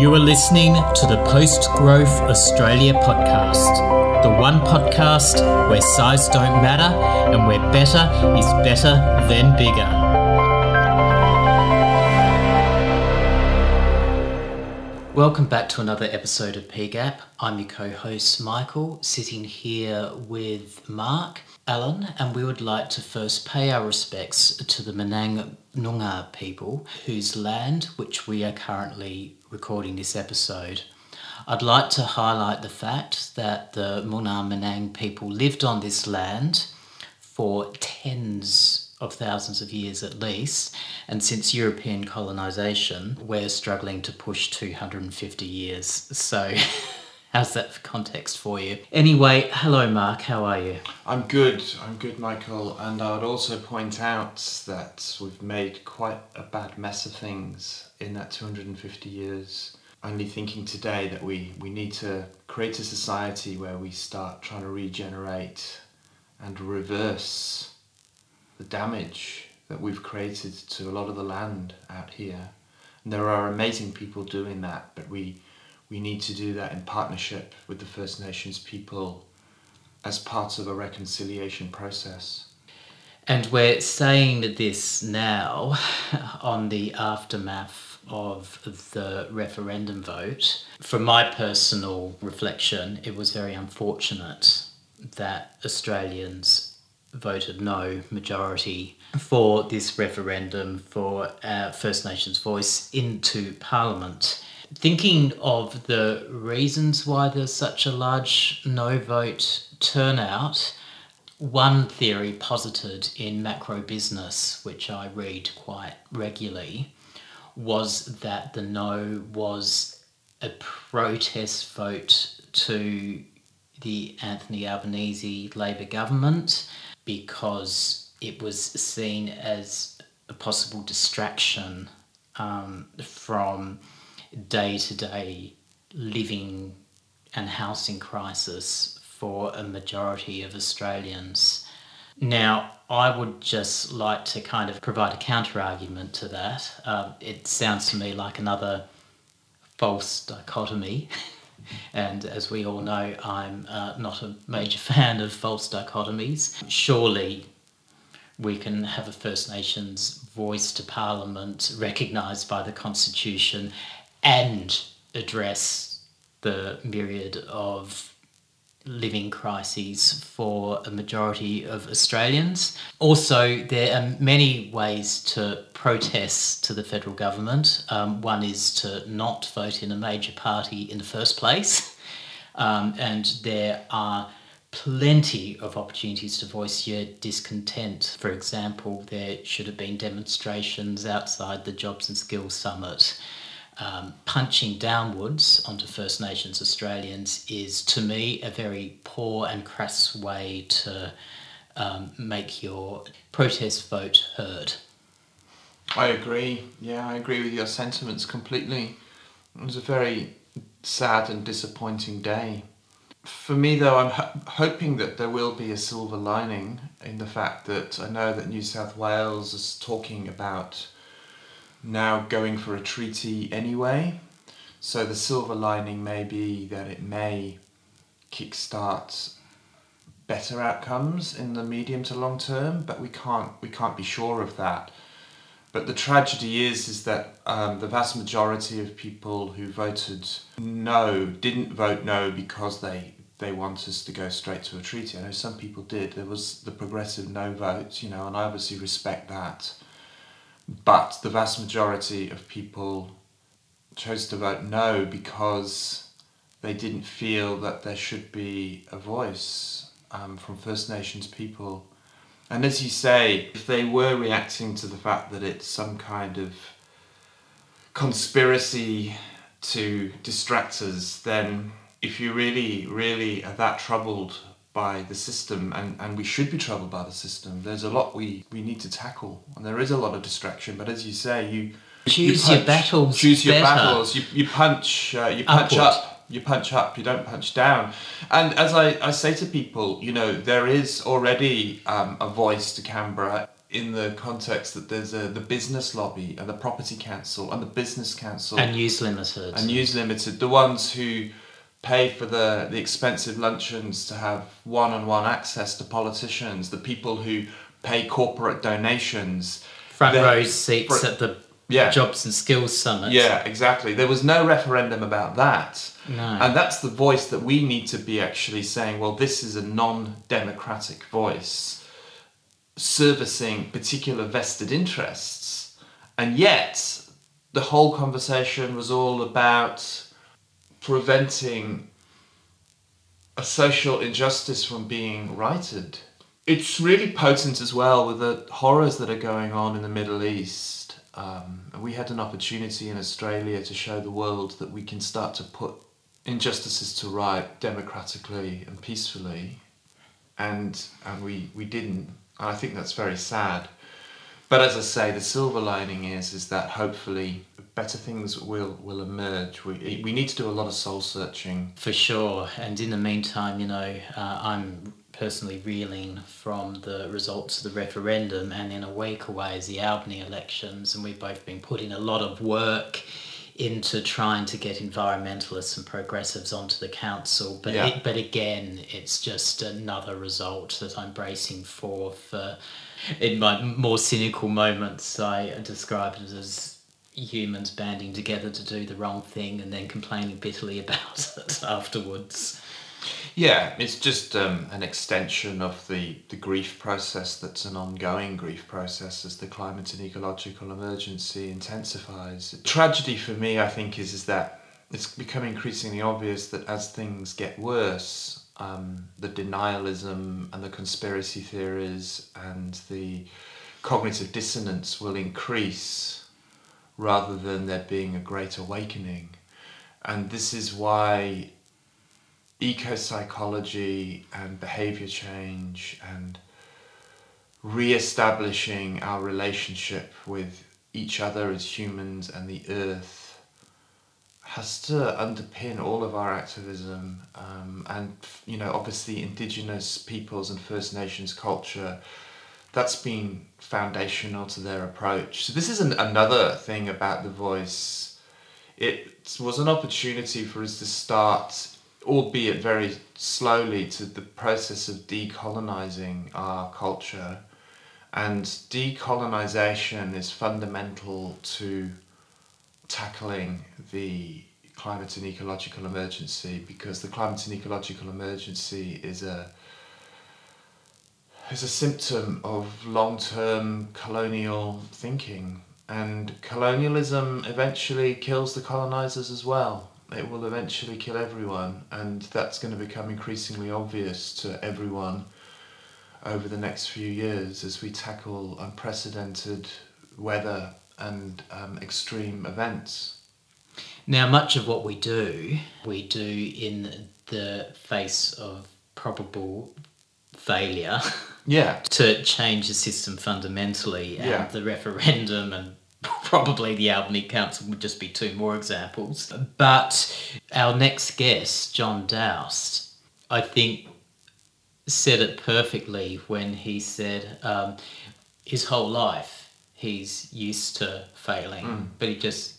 You are listening to the Post Growth Australia podcast, the one podcast where size don't matter and where better is better than bigger. Welcome back to another episode of PGAP. I'm your co host Michael, sitting here with Mark, Allen, and we would like to first pay our respects to the Menang Noongar people whose land, which we are currently recording this episode. I'd like to highlight the fact that the Noongar Menang people lived on this land for tens of thousands of years at least, and since European colonisation, we're struggling to push 250 years. So, how's that for context for you? Anyway, hello, Mark, how are you? I'm good, I'm good, Michael, and I would also point out that we've made quite a bad mess of things in that 250 years. Only thinking today that we, we need to create a society where we start trying to regenerate and reverse the damage that we've created to a lot of the land out here. And there are amazing people doing that, but we we need to do that in partnership with the First Nations people as part of a reconciliation process. And we're saying this now on the aftermath of the referendum vote. From my personal reflection, it was very unfortunate that Australians voted no majority for this referendum for First Nations voice into Parliament. Thinking of the reasons why there's such a large no vote turnout, one theory posited in MacroBusiness, which I read quite regularly, was that the no was a protest vote to the Anthony Albanese Labor government because it was seen as a possible distraction um, from day to day living and housing crisis for a majority of Australians. Now, I would just like to kind of provide a counter argument to that. Um, it sounds to me like another false dichotomy. And as we all know, I'm uh, not a major fan of false dichotomies. Surely we can have a First Nations voice to Parliament recognised by the Constitution and address the myriad of living crises for a majority of Australians. Also, there are many ways to protest to the federal government. Um, one is to not vote in a major party in the first place, um, and there are plenty of opportunities to voice your discontent. For example, there should have been demonstrations outside the Jobs and Skills Summit um, punching downwards onto First Nations Australians is, to me, a very poor and crass way to um, make your protest vote heard. I agree. Yeah, I agree with your sentiments completely. It was a very sad and disappointing day. For me, though, I'm ho- hoping that there will be a silver lining in the fact that I know that New South Wales is talking about now going for a treaty anyway. So the silver lining may be that it may kickstart better outcomes in the medium to long term, but we can't we can't be sure of that. But the tragedy is is that um, the vast majority of people who voted no didn't vote no because they they want us to go straight to a treaty. I know some people did. There was the progressive no vote, you know, and I obviously respect that. But the vast majority of people chose to vote no because they didn't feel that there should be a voice um, from First Nations people. And as you say, if they were reacting to the fact that it's some kind of conspiracy to distract us, then if you really, really are that troubled by the system and, and we should be troubled by the system. There's a lot we, we need to tackle and there is a lot of distraction, but as you say, you choose you punch, your battles. Choose your better. battles. You, you punch uh, you punch Upward. up. You punch up, you don't punch down. And as I, I say to people, you know, there is already um, a voice to Canberra in the context that there's a, the business lobby and the property council and the business council and News Limited. and News Limited, the ones who pay for the, the expensive luncheons to have one-on-one access to politicians, the people who pay corporate donations. Front They're- row seats at the Yeah. Jobs and Skills Summit. Yeah, exactly. There was no referendum about that. No. And that's the voice that we need to be actually saying, well, this is a non democratic voice servicing particular vested interests. And yet, the whole conversation was all about preventing a social injustice from being righted. It's really potent as well with the horrors that are going on in the Middle East. Um, we had an opportunity in Australia to show the world that we can start to put injustices to right democratically and peacefully, and and we we didn't. And I think that's very sad. But as I say, the silver lining is is that hopefully better things will will emerge. We we need to do a lot of soul searching. For sure. And in the meantime, you know, uh, I'm personally reeling from the results of the referendum, and in a week away is the Albany elections, and we've both been putting a lot of work into trying to get environmentalists and progressives onto the council. But Yeah. it, but again, it's just another result that I'm bracing for. For in my more cynical moments, I describe it as humans banding together to do the wrong thing and then complaining bitterly about it afterwards. Yeah, it's just um, an extension of the, the grief process that's an ongoing grief process as the climate and ecological emergency intensifies. Tragedy for me, I think, is, is that it's become increasingly obvious that as things get worse, um, the denialism and the conspiracy theories and the cognitive dissonance will increase rather than there being a great awakening. And this is why eco psychology and behavior change and re establishing our relationship with each other as humans and the earth has to underpin all of our activism um, and you know obviously indigenous peoples and first nations culture that's been foundational to their approach so this is an, another thing about the voice it was an opportunity for us to start, albeit very slowly, to the process of decolonizing our culture. And decolonization is fundamental to tackling the climate and ecological emergency because the climate and ecological emergency is a is a symptom of long-term colonial thinking and colonialism eventually kills the colonizers as well. It will eventually kill everyone, and that's going to become increasingly obvious to everyone over the next few years as we tackle unprecedented weather and um, extreme events. Now, much of what we do, we do in the face of probable failure Yeah, to change the system fundamentally, and Yeah. the referendum and probably the Albany Council would just be two more examples. But our next guest, Jon Doust, I think said it perfectly when he said um, his whole life he's used to failing, but he just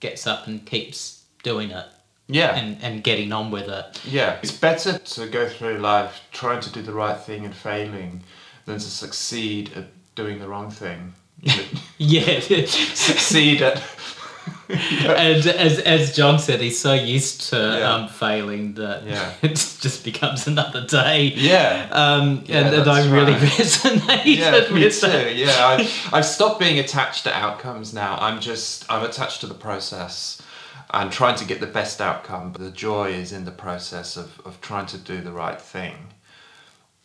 gets up and keeps doing it yeah. and, and getting on with it. Yeah, it's better to go through life trying to do the right thing and failing than to succeed at doing the wrong thing. Yeah. succeed at. and as as Jon said, he's so used to Yeah. um, failing that Yeah. it just becomes another day. Yeah. Um, Yeah, and, and I really right. resonated Yeah, me with too. that. Yeah, I've, I've stopped being attached to outcomes now. I'm just I'm attached to the process. And trying to get the best outcome. But the joy is in the process of, of trying to do the right thing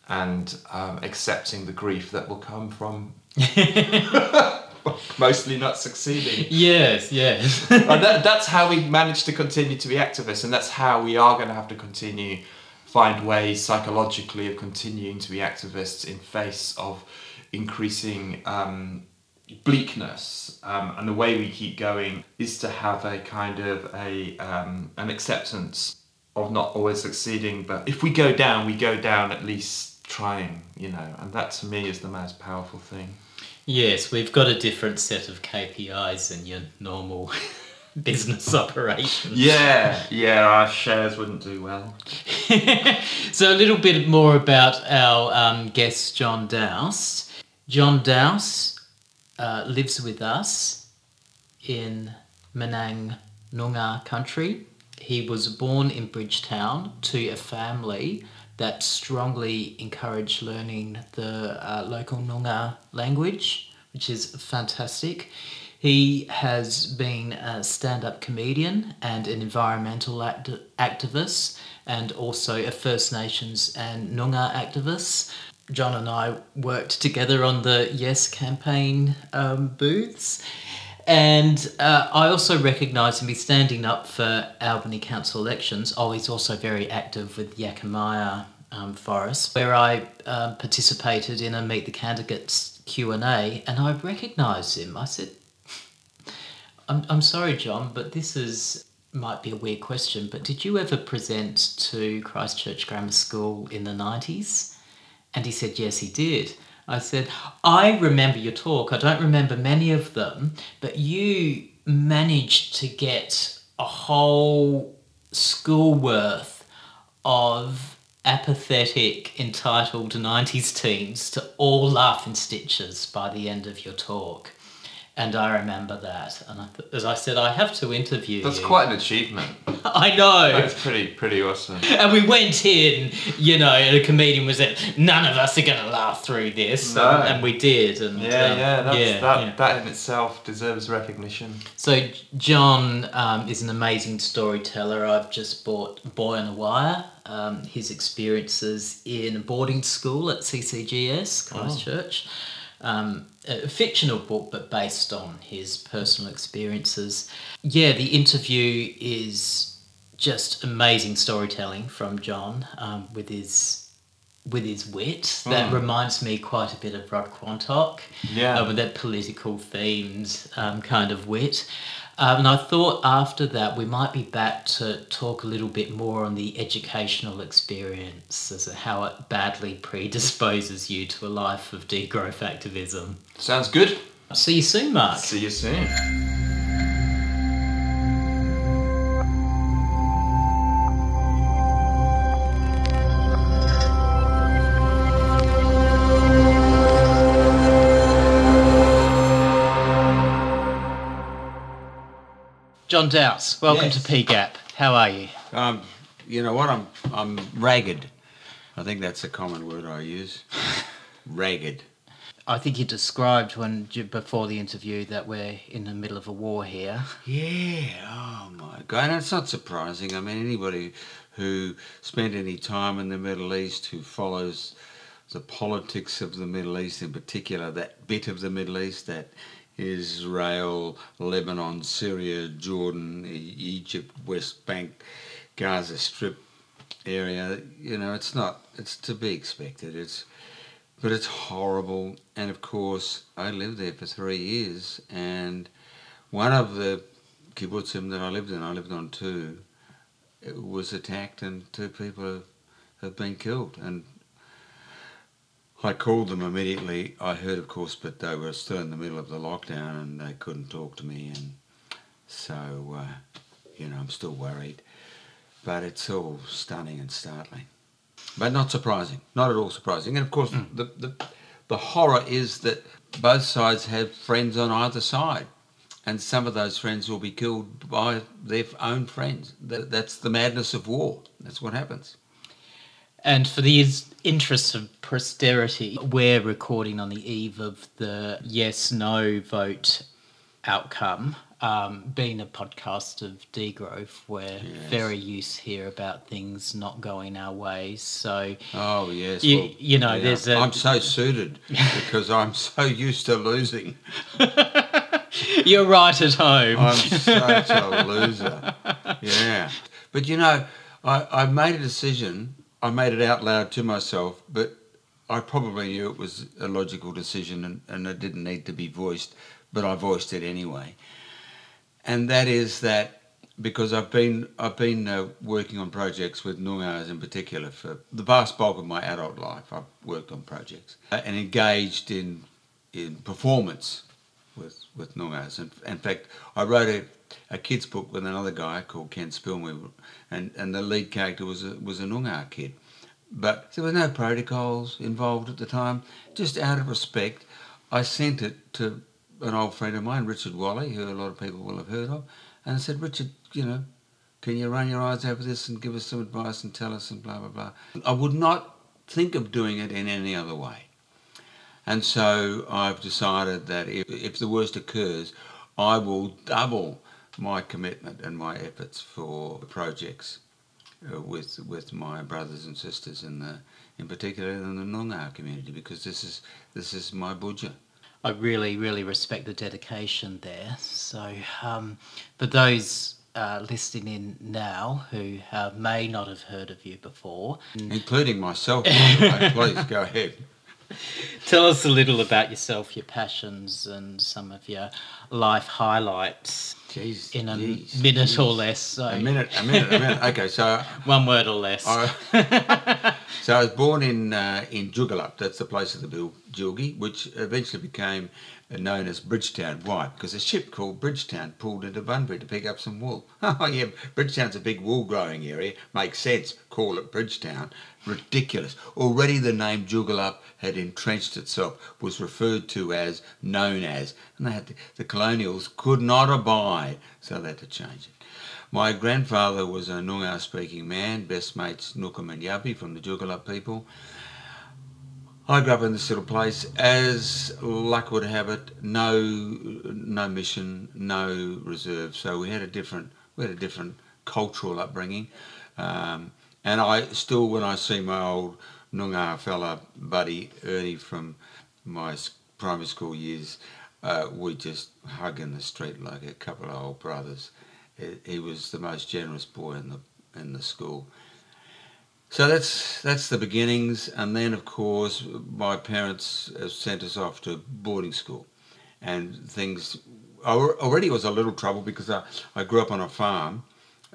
and um, accepting the grief that will come from mostly not succeeding. Yes, yes. and that, that's how we manage to continue to be activists, and that's how we are going to have to continue find ways psychologically of continuing to be activists in face of increasing um, bleakness. Um, and the way we keep going is to have a kind of a um, an acceptance of not always succeeding. But if we go down, we go down at least trying, you know, and that to me is the most powerful thing. Yes, we've got a different set of KPIs than your normal business operation. Yeah, yeah, our shares wouldn't do well. so a little bit more about our um, guest, Jon Doust. Jon Doust uh, lives with us in Menang Noongar country. He was born in Bridgetown to a family that strongly encouraged learning the uh, local Noongar language, which is fantastic. He has been a stand up comedian and an environmental act- activist, and also a First Nations and Noongar activist. Jon and I worked together on the Yes campaign um, booths. And uh, I also recognise him, he's standing up for Albany Council elections. Oh, he's also very active with Yakamia um, Forest, where I uh, participated in a Meet the Candidates Q&A, and I recognised him. I said, I'm, I'm sorry, Jon, but this is might be a weird question, but did you ever present to Christchurch Grammar School in the 90s? And he said, yes, he did. I said, I remember your talk. I don't remember many of them, but you managed to get a whole school worth of apathetic, entitled 90s teens to all laugh in stitches by the end of your talk. And I remember that. And I, as I said, I have to interview That's you. quite an achievement. I know. That's pretty, pretty awesome. And we went in, you know, and a comedian was there. None of us are going to laugh through this, No. and, and we did. And Yeah, um, yeah, that's, yeah, that, yeah. that in itself deserves recognition. So Jon um, is an amazing storyteller. I've just bought Boy on a Wire. Um, his experiences in boarding school at CCGS Christchurch. Um, a fictional book, but based on his personal experiences. Yeah, the interview is just amazing storytelling from Jon um, with his with his wit. That reminds me quite a bit of Rod Quantock Yeah. uh, with that political themed um, kind of wit. Um, and I thought after that we might be back to talk a little bit more on the educational experience as how it badly predisposes you to a life of degrowth activism. Sounds good. See you soon, Mark. See you soon. Jon Doust, welcome Yes. to PGAP. How are you? Um, you know what? I'm I'm ragged. I think that's a common word I use. ragged. I think you described when before the interview that we're in the middle of a war here. Yeah. Oh my God. And it's not surprising. I mean, anybody who spent any time in the Middle East, who follows the politics of the Middle East, in particular, that bit of the Middle East, that Israel, Lebanon, Syria, Jordan, Egypt, West Bank, Gaza Strip area, you know, it's not, it's to be expected. It's, but it's horrible. And of course, I lived there for three years, and one of the kibbutzim that I lived in, I lived on two, was attacked, and two people have been killed. And I called them immediately. I heard, of course, but they were still in the middle of the lockdown, and they couldn't talk to me, and so uh, you know, I'm still worried. But it's all stunning and startling but not surprising. Not at all surprising. And of course, the, the the horror is that both sides have friends on either side, and some of those friends will be killed by their own friends. That, that's the madness of war. That's what happens. And for the is- interest of posterity, we're recording on the eve of the yes no vote outcome. Um, being a podcast of degrowth, we're Yes. very used here about things not going our way. So, Oh yes. You- well, you know, there's a- I'm so suited because I'm so used to losing. you're right at home. I'm such a loser. Yeah. But you know, I, I made a decision. I made it out loud to myself, but I probably knew it was a logical decision and, and it didn't need to be voiced, but I voiced it anyway. And that is that because I've been I've been uh, working on projects with Noongars in particular for the vast bulk of my adult life. I've worked on projects and engaged in in performance with with Noongars. In, in fact, I wrote a, a kids book with another guy called Ken Spillman, and and the lead character was a was a Noongar kid. But there were no protocols involved at the time. Just out of respect, I sent it to an old friend of mine, Richard Walley, who a lot of people will have heard of, and I said, Richard, you know, can you run your eyes over this and give us some advice and tell us and blah, blah, blah. I would not think of doing it in any other way. And so I've decided that if, if the worst occurs, I will double my commitment and my efforts for projects uh, with with my brothers and sisters in the in particular in the Noongar community because this is this is my budget. I really, really respect the dedication there. So, um, for those uh, listening in now who uh, may not have heard of you before, including myself, please go ahead. Tell us a little about yourself, your passions, and some of your life highlights Jeez, in a geez, minute geez. or less. So. A minute, a minute, a minute. Okay, so one word or less. I, so I was born in uh, in Joondalup. That's the place of the Bill Jilgi, which eventually became Uh, known as Bridgetown. Why? Because a ship called Bridgetown pulled into Bunbury to pick up some wool. Oh yeah, Bridgetown's a big wool growing area. Makes sense. Call it Bridgetown. Ridiculous. Already the name Jugalup had entrenched itself, was referred to as, known as, and they had to, the colonials could not abide, so they had to change it. My grandfather was a Noongar speaking man, best mates Nookum and Yabby from the Jugalup people. I grew up in this little place. As luck would have it, no, no mission, no reserve. So we had a different, we had a different cultural upbringing. Um, and I still, when I see my old Noongar fella buddy Ernie from my primary school years, uh, we just hug in the street like a couple of old brothers. He was the most generous boy in the in the school. So that's that's the beginnings, and then of course my parents sent us off to boarding school, and things already was a little trouble because I, I grew up on a farm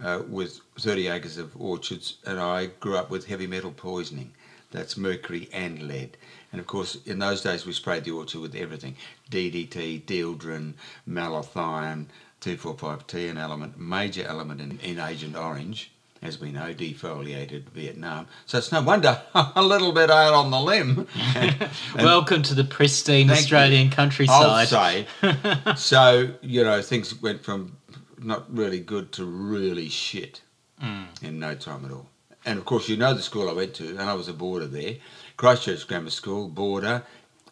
uh, with 30 acres of orchards, and I grew up with heavy metal poisoning. That's mercury and lead. And of course, in those days, we sprayed the orchard with everything DDT, dieldrin, malathion, 2,4,5-T, an element, major element in, in Agent Orange, as we know, defoliated Vietnam. So it's no wonder I'm a little bit out on the limb. And, and Welcome to the pristine Australian you. countryside. I'll say. so, you know, things went from not really good to really shit mm. in no time at all. And of course, you know the school I went to, and I was a boarder there. Christchurch Grammar School, boarder.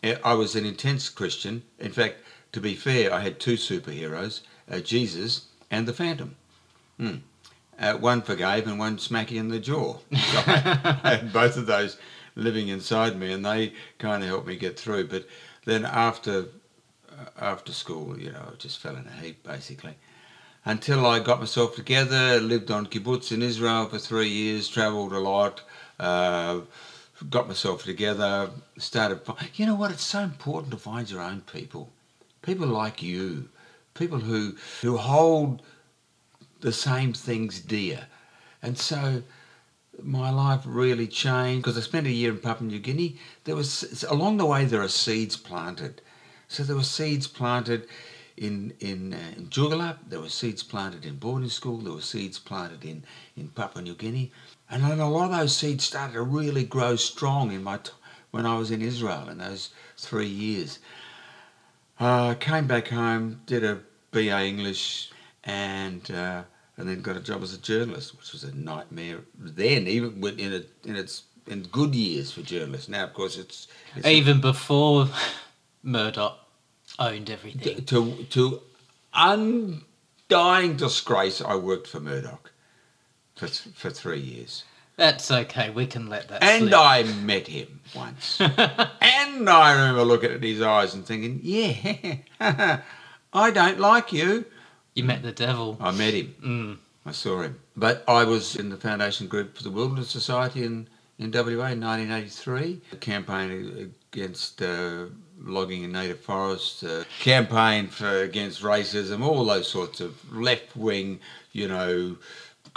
I was an intense Christian. In fact, to be fair, I had two superheroes uh, Jesus and the Phantom. Hmm. Uh, one forgave and one smack you in the jaw. Both of those living inside me, and they kind of helped me get through. But then after uh, after school, you know, I just fell in a heap basically. Until I got myself together, lived on kibbutz in Israel for three years, travelled a lot, uh, got myself together, started. You know what? It's so important to find your own people, people like you people who who hold the same things dear. And so my life really changed because I spent a year in Papua New Guinea. There was along the way there are seeds planted. So there were seeds planted in in, uh, in Joondalup, there were seeds planted in boarding school, there were seeds planted in, in Papua New Guinea. And then a lot of those seeds started to really grow strong in my t- when I was in Israel in those three years. Uh, came back home, did a BA English, and uh, and then got a job as a journalist, which was a nightmare then, even in it in its in good years for journalists. Now, of course, it's, it's even before Murdoch owned everything. To to undying disgrace, I worked for Murdoch for for three years. That's okay. We can let that. And slip. I met him once, and I remember looking at his eyes and thinking, "Yeah, I don't like you." You met the devil. I met him. Mm. I saw him. But I was in the foundation group for the Wilderness Society in, in WA in 1983, a campaign against uh, logging in native forests, uh, campaign for against racism, all those sorts of left wing, you know,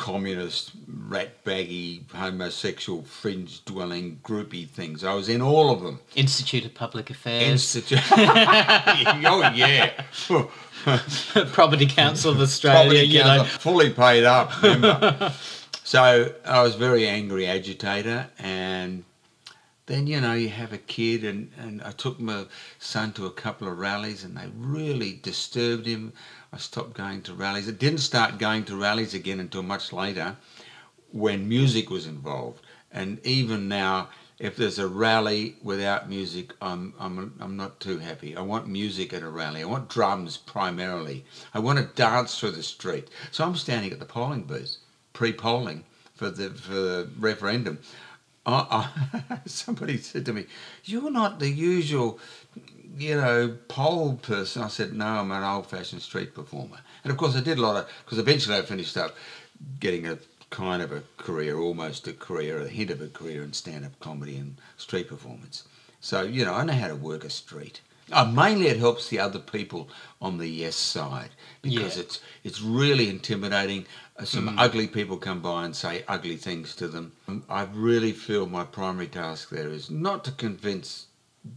communist, rat baggy, homosexual, fringe dwelling, groupie things. I was in all of them. Institute of Public Affairs, Institute. oh yeah. Property Council of Australia. Property you council, know, fully paid up. Remember? so I was very angry agitator, and then you know you have a kid, and and I took my son to a couple of rallies, and they really disturbed him. I stopped going to rallies. I didn't start going to rallies again until much later, when music was involved, and even now. If there's a rally without music, I'm, I'm, I'm not too happy. I want music at a rally. I want drums primarily. I want to dance through the street. So I'm standing at the polling booth, pre-polling for the for the referendum. I, somebody said to me, "You're not the usual, you know, pole person." I said, "No, I'm an old-fashioned street performer." And of course, I did a lot of because eventually I finished up getting a kind of a career, almost a career, a hint of a career in stand-up comedy and street performance. So you know, I know how to work a street. Uh, mainly, it helps the other people on the yes side because Yeah. it's it's really intimidating. Uh, Some ugly people come by and say ugly things to them. Um, I really feel my primary task there is not to convince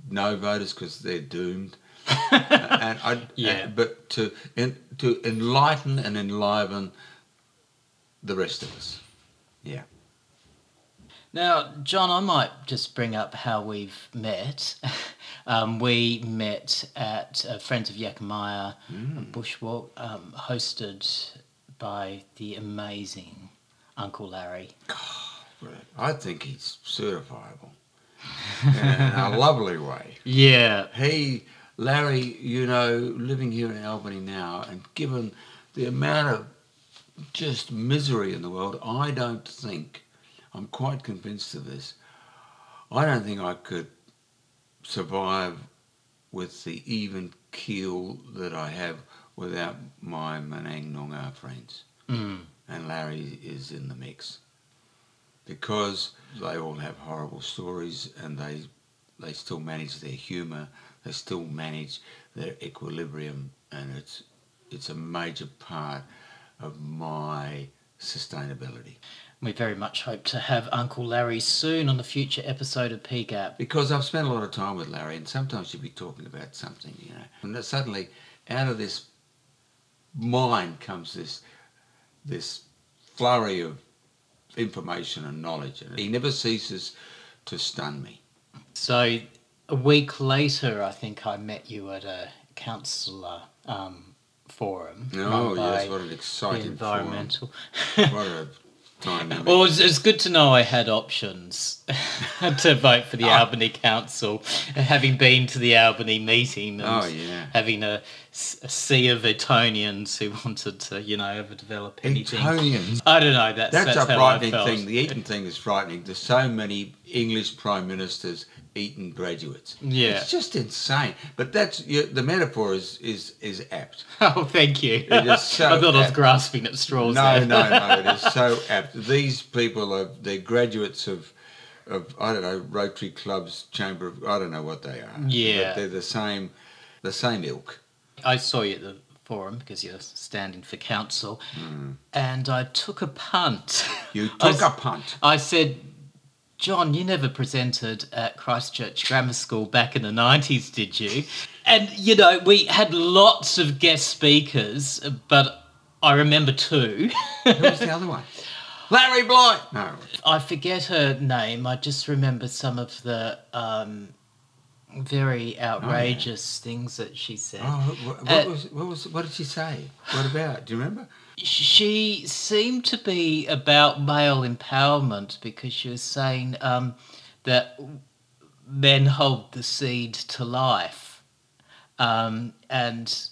no voters because they're doomed, and I, Yeah. but to en, to enlighten and enliven the rest of us. Yeah. Now, Jon, I might just bring up how we've met. um, we met at uh, Friends of Yakamia Mm. Bushwalk, um, hosted by the amazing Uncle Larry. I think he's certifiable in a lovely way. Yeah, He, Larry, you know, living here in Albany now, and given the amount of just misery in the world, I don't think, I'm quite convinced of this, I don't think I could survive with the even keel that I have without my Menang Noongar friends. mm. And Larry is in the mix. Because they all have horrible stories and they they still manage their humour, they still manage their equilibrium and it's it's a major part of my sustainability. we very much hope to have Uncle Larry soon on a future episode of PGAP. Because I've spent a lot of time with Larry and sometimes you'd be talking about something, you know. And suddenly out of this mind comes this this flurry of information and knowledge and he never ceases to stun me. So a week later, I think I met you at a councillor um, forum. Oh yes, what an exciting environmental. forum. What a dynamic. Well, it's, it's good to know I had options to vote for the Ah. Albany Council, having been to the Albany meeting and Oh, yeah. having a sea of Etonians who wanted to, you know, ever develop anything. Etonians. I don't know. That's That's, that's, a how I frightening felt. thing. The Eton thing is frightening. There's so many English prime ministers, Eton graduates. Yeah. it's just insane. But that's you the metaphor is is is apt. Oh, thank you. It is so I thought I was grasping at straws. No, there. no, no. It is so apt. These people are they're graduates of. Of, I don't know Rotary clubs, Chamber of I don't know what they are. Yeah. but they're the same, the same ilk. I saw you at the forum because you're standing for council, Hmm. and I took a punt. You took a punt. I said, Jon, you never presented at Christchurch Grammar School back in the 90s, did you? And, you know, we had lots of guest speakers, but I remember two. Who was the other one? Larry Blight. No. I forget her name. I just remember some of the um, very outrageous things that she said. Oh, what, what Uh, was what was what did she say? What about? Do you remember? She seemed to be about male empowerment because she was saying um, that men hold the seed to life, um, and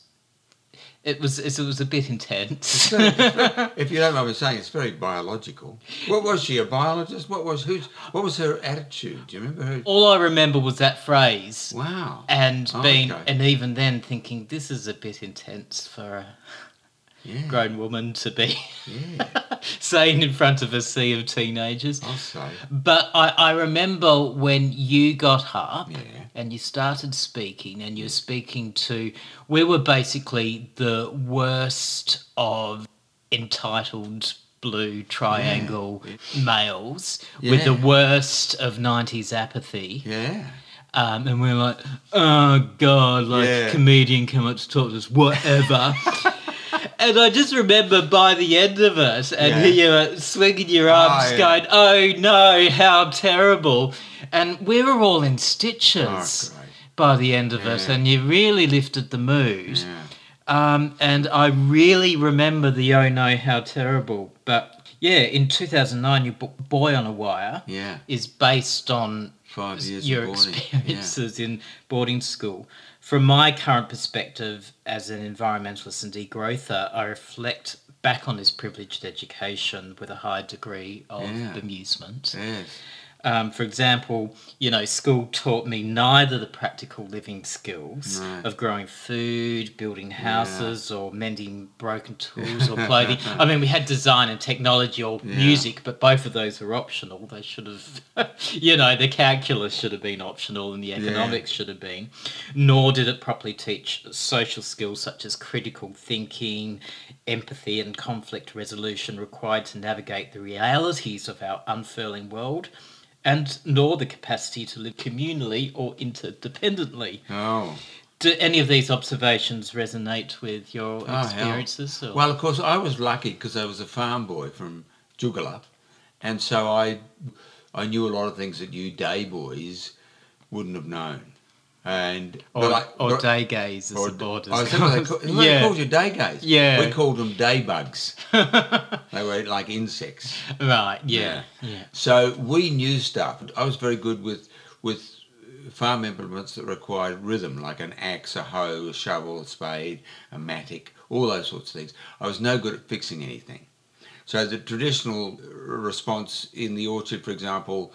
it was it was a bit intense. if you don't mind me saying, it's very biological. What was she? A biologist? What was who's? What was her attitude? Do you remember her? All I remember was that phrase, Wow. and Oh, being okay. and even then thinking this is a bit intense for a Yeah. grown woman to be Yeah. saying in front of a sea of teenagers. I'll say. But I, I remember when you got up Yeah. and you started speaking, and you're speaking to. We were basically the worst of entitled blue triangle males with the worst of 90s apathy. Yeah. Um, and we're like, oh God, like comedian come up to talk to us, whatever. and I just remember by the end of it, and Yeah. you were swinging your arms, yeah. going, oh no, how terrible. And we were all in stitches Oh, by the end of it, and you really lifted the mood. Yeah. Um, and I really remember the oh no, how terrible. But yeah, in 2009, your book Boy on a Wire Yeah. is based on Five years your of boarding. experiences in boarding school. From my current perspective as an environmentalist and degrowther, I reflect back on this privileged education with a high degree of Yeah. bemusement. Yes. Um, for example, you know, school taught me neither the practical living skills No. of growing food, building houses, or mending broken tools or clothing. I mean, we had design and technology or Yeah. music, but both of those were optional. They should have, you know, the calculus should have been optional and the economics should have been. Nor did it properly teach social skills such as critical thinking, empathy, and conflict resolution required to navigate the realities of our unfurling world and nor the capacity to live communally or interdependently. Oh. Do any of these observations resonate with your Oh, experiences? Well, of course, I was lucky because I was a farm boy from Jugalup, and so I, I knew a lot of things that you day boys wouldn't have known. And or, I- or day gaze, as or- the borders. I they, call, they yeah, called you day gays. Yeah. we called them day bugs. they were like insects. right. Yeah, yeah. So we knew stuff. I was very good with with farm implements that required rhythm, like an axe, a hoe, a shovel, a spade, a mattock, all those sorts of things. I was no good at fixing anything. So the traditional response in the orchard, for example,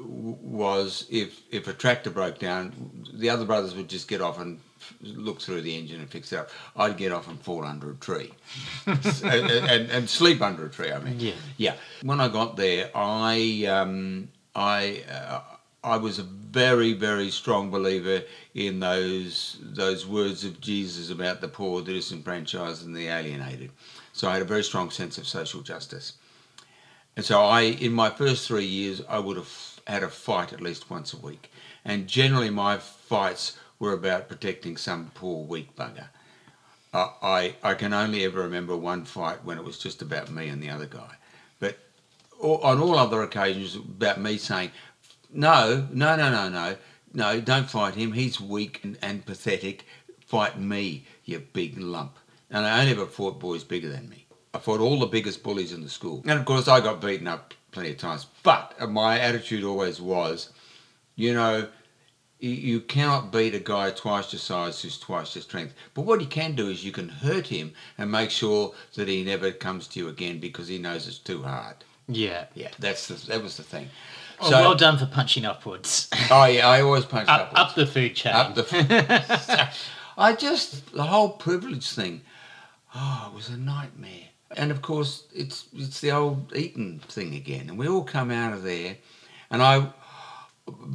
was if if a tractor broke down, the other brothers would just get off and look through the engine and fix it up. I'd get off and fall under a tree, and, and, and sleep under a tree. I mean, Yeah. yeah. When I got there, I um, I uh, I was a very very strong believer in those those words of Jesus about the poor, the disenfranchised, and the alienated. So I had a very strong sense of social justice. And so I, in my first three years, I would have had a fight at least once a week. And generally, my fights were about protecting some poor weak bugger. I, I, I can only ever remember one fight when it was just about me and the other guy. But on all other occasions, about me saying, no, no, no, no, no, no, don't fight him. He's weak and, and pathetic. Fight me, you big lump. And I only ever fought boys bigger than me. I fought all the biggest bullies in the school. And of course, I got beaten up plenty of times. But my attitude always was, you know, you, cannot beat a guy twice your size who's twice your strength. But what you can do is you can hurt him and make sure that he never comes to you again because he knows it's too hard. Yeah. Yeah, that's the, that was the thing. Oh, well done for punching upwards. oh yeah, I always punched up, upwards. up the food chain. Up the. I just the whole privilege thing. Oh, it was a nightmare. And of course, it's it's the old Eton thing again, and we all come out of there, and I.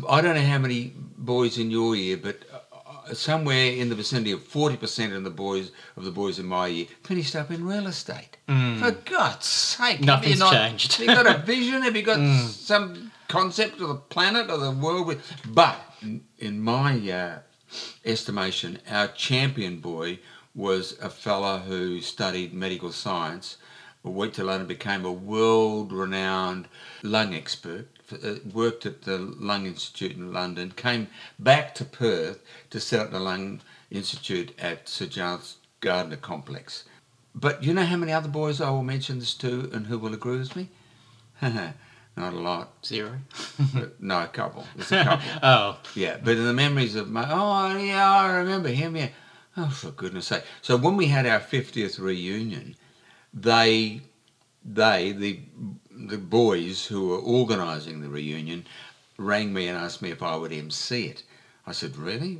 I don't know how many boys in your year, but uh, somewhere in the vicinity of forty percent of the boys of the boys in my year finished up in real estate. For God's sake, Nothing's not- changed. Have you got a vision? Have you got some concept of the planet or the world? But in, in my uh, estimation, our champion boy was a fella who studied medical science, went to London, became a world-renowned lung expert, uh, worked at the Lung Institute in London, came back to Perth to set up the Lung Institute at Sir Giles Gairdner Complex. But you know how many other boys I will mention this to and who will agree with me? Not a lot. Zero. No, a couple. A couple. Oh, Yeah, but in the memories of my, oh yeah, I remember him. Yeah, oh for goodness sake. So when we had our fiftieth reunion, they, they the the boys who were organising the reunion, rang me and asked me if I would MC it. I said, really?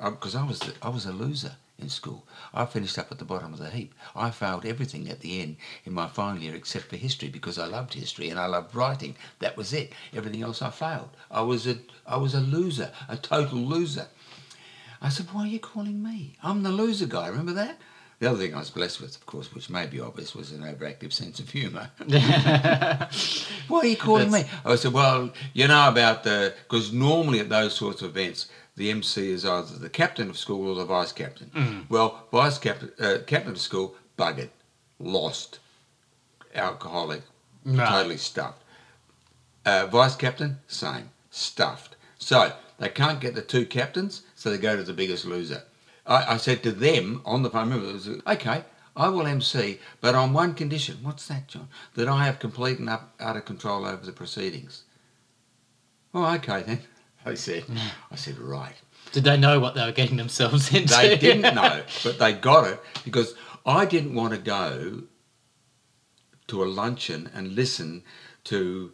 Because uh, I was I was a loser in school. I finished up at the bottom of the heap. I failed everything at the end in my final year except for history because I loved history and I loved writing. That was it. Everything else I failed. I was a I was a loser, a total loser. I said, Why are you calling me? I'm the loser guy, remember that? The other thing I was blessed with, of course, which may be obvious, was an overactive sense of humour. Why are you calling me? I said, well, you know about the, because normally at those sorts of events, the MC is either the captain of school or the vice captain. Well, vice captain, uh, captain of school, buggered, lost, alcoholic, Right. totally stuffed. Uh, vice captain, same, stuffed. So they can't get the two captains, so they go to the biggest loser. I, I said to them on the phone, remember, was, okay, I will MC, but on one condition. What's that, Jon? That I have complete and up, out of control over the proceedings. Oh, okay then. I said. I said, right. Did they know what they were getting themselves into? They didn't know, but they got it because I didn't want to go to a luncheon and listen to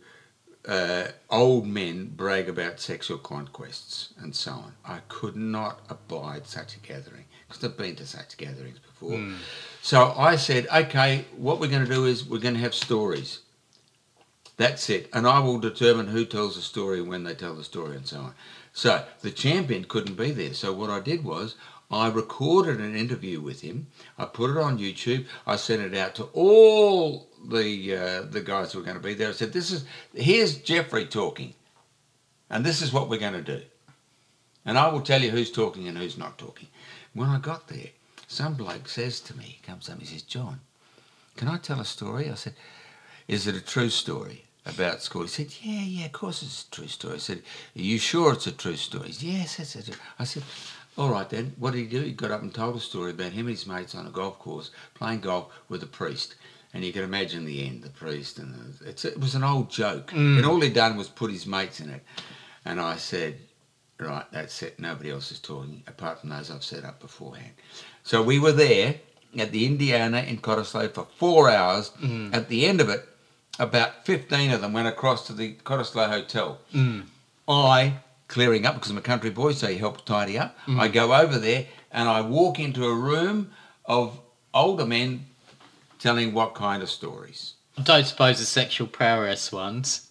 uh, old men brag about sexual conquests and so on. I could not abide such a gathering because I've been to such gatherings before. So I said, okay, what we're going to do is we're going to have stories. That's it. And I will determine who tells the story and when they tell the story and so on. So the champion couldn't be there. So what I did was I recorded an interview with him. I put it on YouTube. I sent it out to all the uh, the guys who were going to be there. I said, "This is here's Jeffrey talking, and this is what we're going to do." And I will tell you who's talking and who's not talking. When I got there, some bloke says to me, he comes up, he says, "Jon, can I tell a story?" I said, "Is it a true story?" About school, he said, "Yeah, yeah, of course it's a true story." I said, "Are you sure it's a true story?" He said, yes, yes, yes. I said, "All right then." What did he do? He got up and told a story about him and his mates on a golf course playing golf with a priest, and you can imagine the end. The priest and the, it's, it was an old joke, mm. and all he'd done was put his mates in it. And I said, "Right, that's it. Nobody else is talking apart from those I've set up beforehand." So we were there at the Indiana in Cottesloe for four hours. Mm. At the end of it, about 15 of them went across to the Cottesloe Hotel. Mm. I, clearing up because I'm a country boy, so you help tidy up, I go over there and I walk into a room of older men telling what kind of stories. I don't suppose the sexual prowess ones.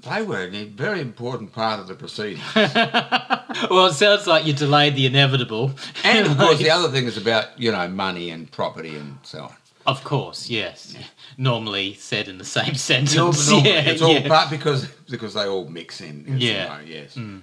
They were a very important part of the proceedings. Well, it sounds like you delayed the inevitable. and of course, the other thing is about, you know, money and property and so on. Of course, yes. Normally said in the same sentence. Normally, yeah, it's all yeah. part because because they all mix in. Yeah. yes. Mm.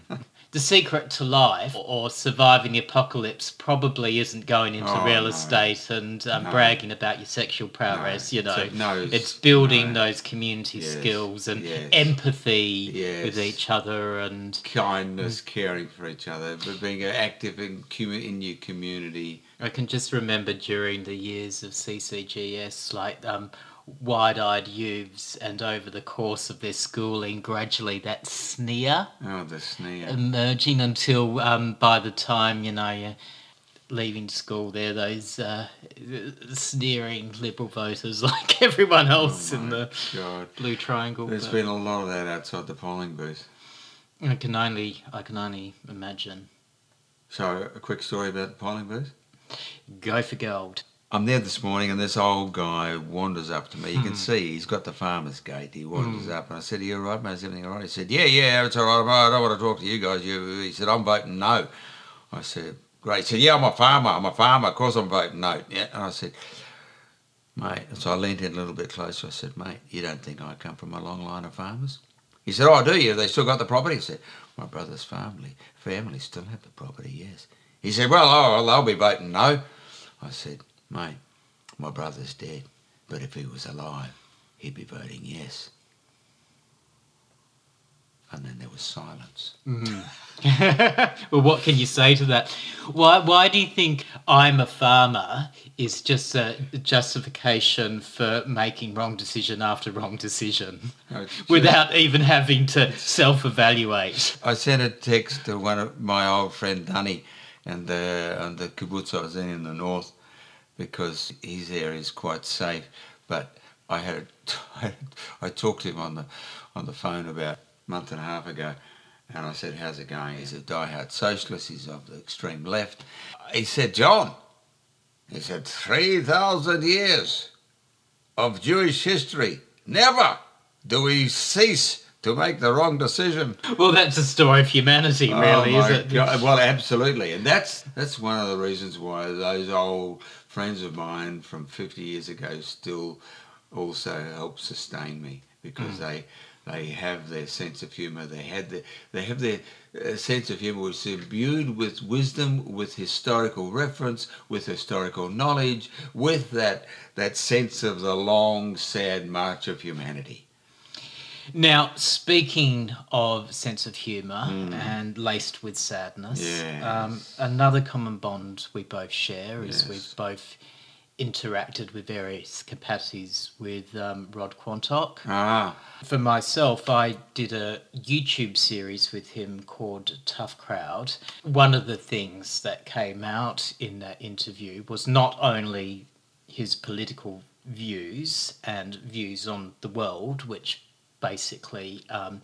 The secret to life or surviving the apocalypse probably isn't going into Oh, real no. estate and um, No. bragging about your sexual prowess. No. You know, So, it's- building those community Yes, skills and yes. empathy with each other and Kindness, caring for each other, but being active in in your community. I can just remember during the years of CCGS, like um, wide-eyed youths, and over the course of their schooling, gradually that sneer Oh, the sneer. emerging until um, by the time you know you're leaving school, there those uh, sneering liberal voters like everyone else in Oh My the God. blue triangle. There's been a lot of that outside the polling booth. I can only I can only imagine. So, a quick story about the polling booth. Go for gold. I'm there this morning, and this old guy wanders up to me. Hmm. You can see he's got the farmer's gate. He wanders up, and I said, "Are you all right, mate? Is everything all right?" He said, "Yeah, yeah, it's all right. I don't want to talk to you guys." He said, "I'm voting no." I said, "Great." He said, "Yeah, I'm a farmer. I'm a farmer. Of course, I'm voting no." Yeah, and I said, "Mate," so I leaned in a little bit closer. I said, "Mate, you don't think I come from a long line of farmers?" He said, "Oh, do you? They still got the property?" I said, "My brother's family, family still have the property. Yes." He said, "Well, oh, they'll be voting no." I said, "Mate." My brother's dead, but if he was alive, he'd be voting yes. And then there was silence. Mm-hmm. well, what can you say to that? Why, why do you think I'm a farmer is just a justification for making wrong decision after wrong decision without even having to self evaluate? I sent a text to one of my old friend Dunny and the, and the kibbutz I was in in the north because his area is quite safe. But I had I talked to him on the on the phone about a month and a half ago, And I said, how's it going? He's a diehard socialist. He's of the extreme left. He said, Jon, he said, 3,000 years of Jewish history. Never do we cease to make the wrong decision. Well, that's a story of humanity, really, Oh, is it? God. Well, absolutely, and that's that's one of the reasons why those old friends of mine from 50 years ago still also help sustain me because they they have their sense of humour. They had the, they have their uh, sense of humour which is imbued with wisdom, with historical reference, with historical knowledge, with that that sense of the long, sad march of humanity. Now, speaking of sense of humour and laced with sadness, Yes. um, another common bond we both share is Yes. we've both interacted with various capacities with um, Rod Quantock. Ah, For myself, I did a YouTube series with him called Tough Crowd. One of the things that came out in that interview was not only his political views and views on the world, which basically um,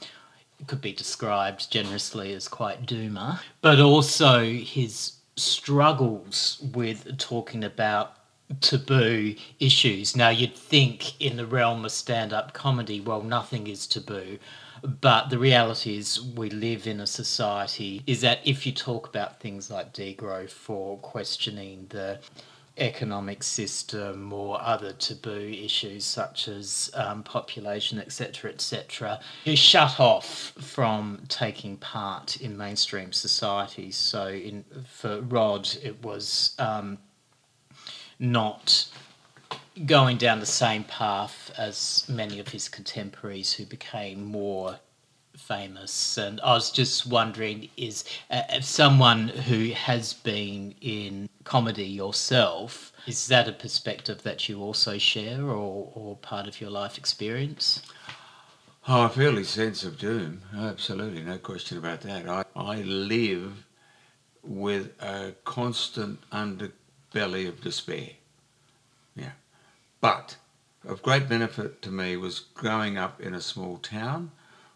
could be described generously as quite doomer, but also his struggles with talking about taboo issues. Now, you'd think in the realm of stand up comedy, well, nothing is taboo. But the reality is, we live in a society is that if you talk about things like degrowth or questioning the economic system or other taboo issues such as um, population, etc., etc., you're shut off from taking part in mainstream society. So, in for Rod, it was um, not going down the same path as many of his contemporaries who became more famous and i was just wondering is uh, if someone who has been in comedy yourself is that a perspective that you also share or, or part of your life experience Oh, I feel his sense of doom. Absolutely, no question about that. I, I live with a constant underbelly of despair. Yeah. But of great benefit to me was growing up in a small town,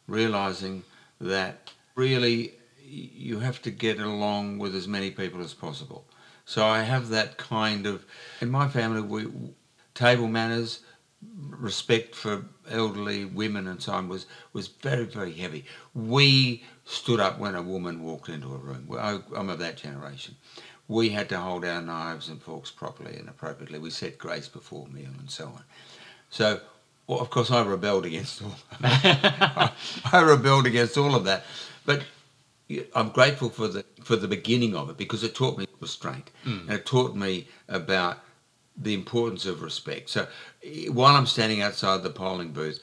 realizing that really you have to get along with as many people as possible. So I have that kind of, in my family, we, table manners, respect for elderly women and so on was, was very, very heavy. We stood up when a woman walked into a room. I, I'm of that generation. We had to hold our knives and forks properly and appropriately. We said grace before meal and so on. So, well, of course, I rebelled against all. I, I rebelled against all of that, but I'm grateful for the for the beginning of it because it taught me restraint and it taught me about the importance of respect. So eh, while I'm standing outside the polling booth,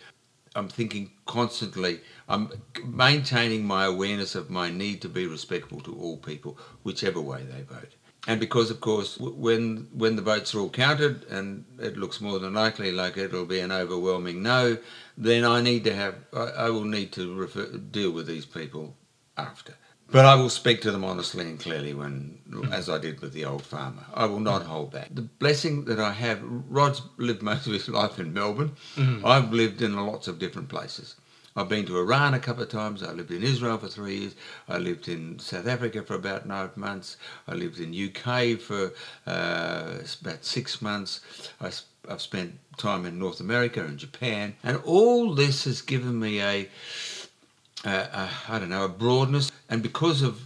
I'm thinking constantly. I'm maintaining my awareness of my need to be respectful to all people, whichever way they vote. And because, of course, when when the votes are all counted and it looks more than likely like it'll be an overwhelming no, then I need to have I, I will need to refer, deal with these people after. But I will speak to them honestly and clearly when, hmm. as I did with the old farmer. I will not hmm. hold back. The blessing that I have, Rod's lived most of his life in Melbourne. Hmm. I've lived in lots of different places. I've been to Iran a couple of times. I lived in Israel for three years. I lived in South Africa for about nine months. I lived in UK for uh, about six months. I, have spent time in North America and Japan. And all this has given me a, a, a I don't know, a broadness. And because of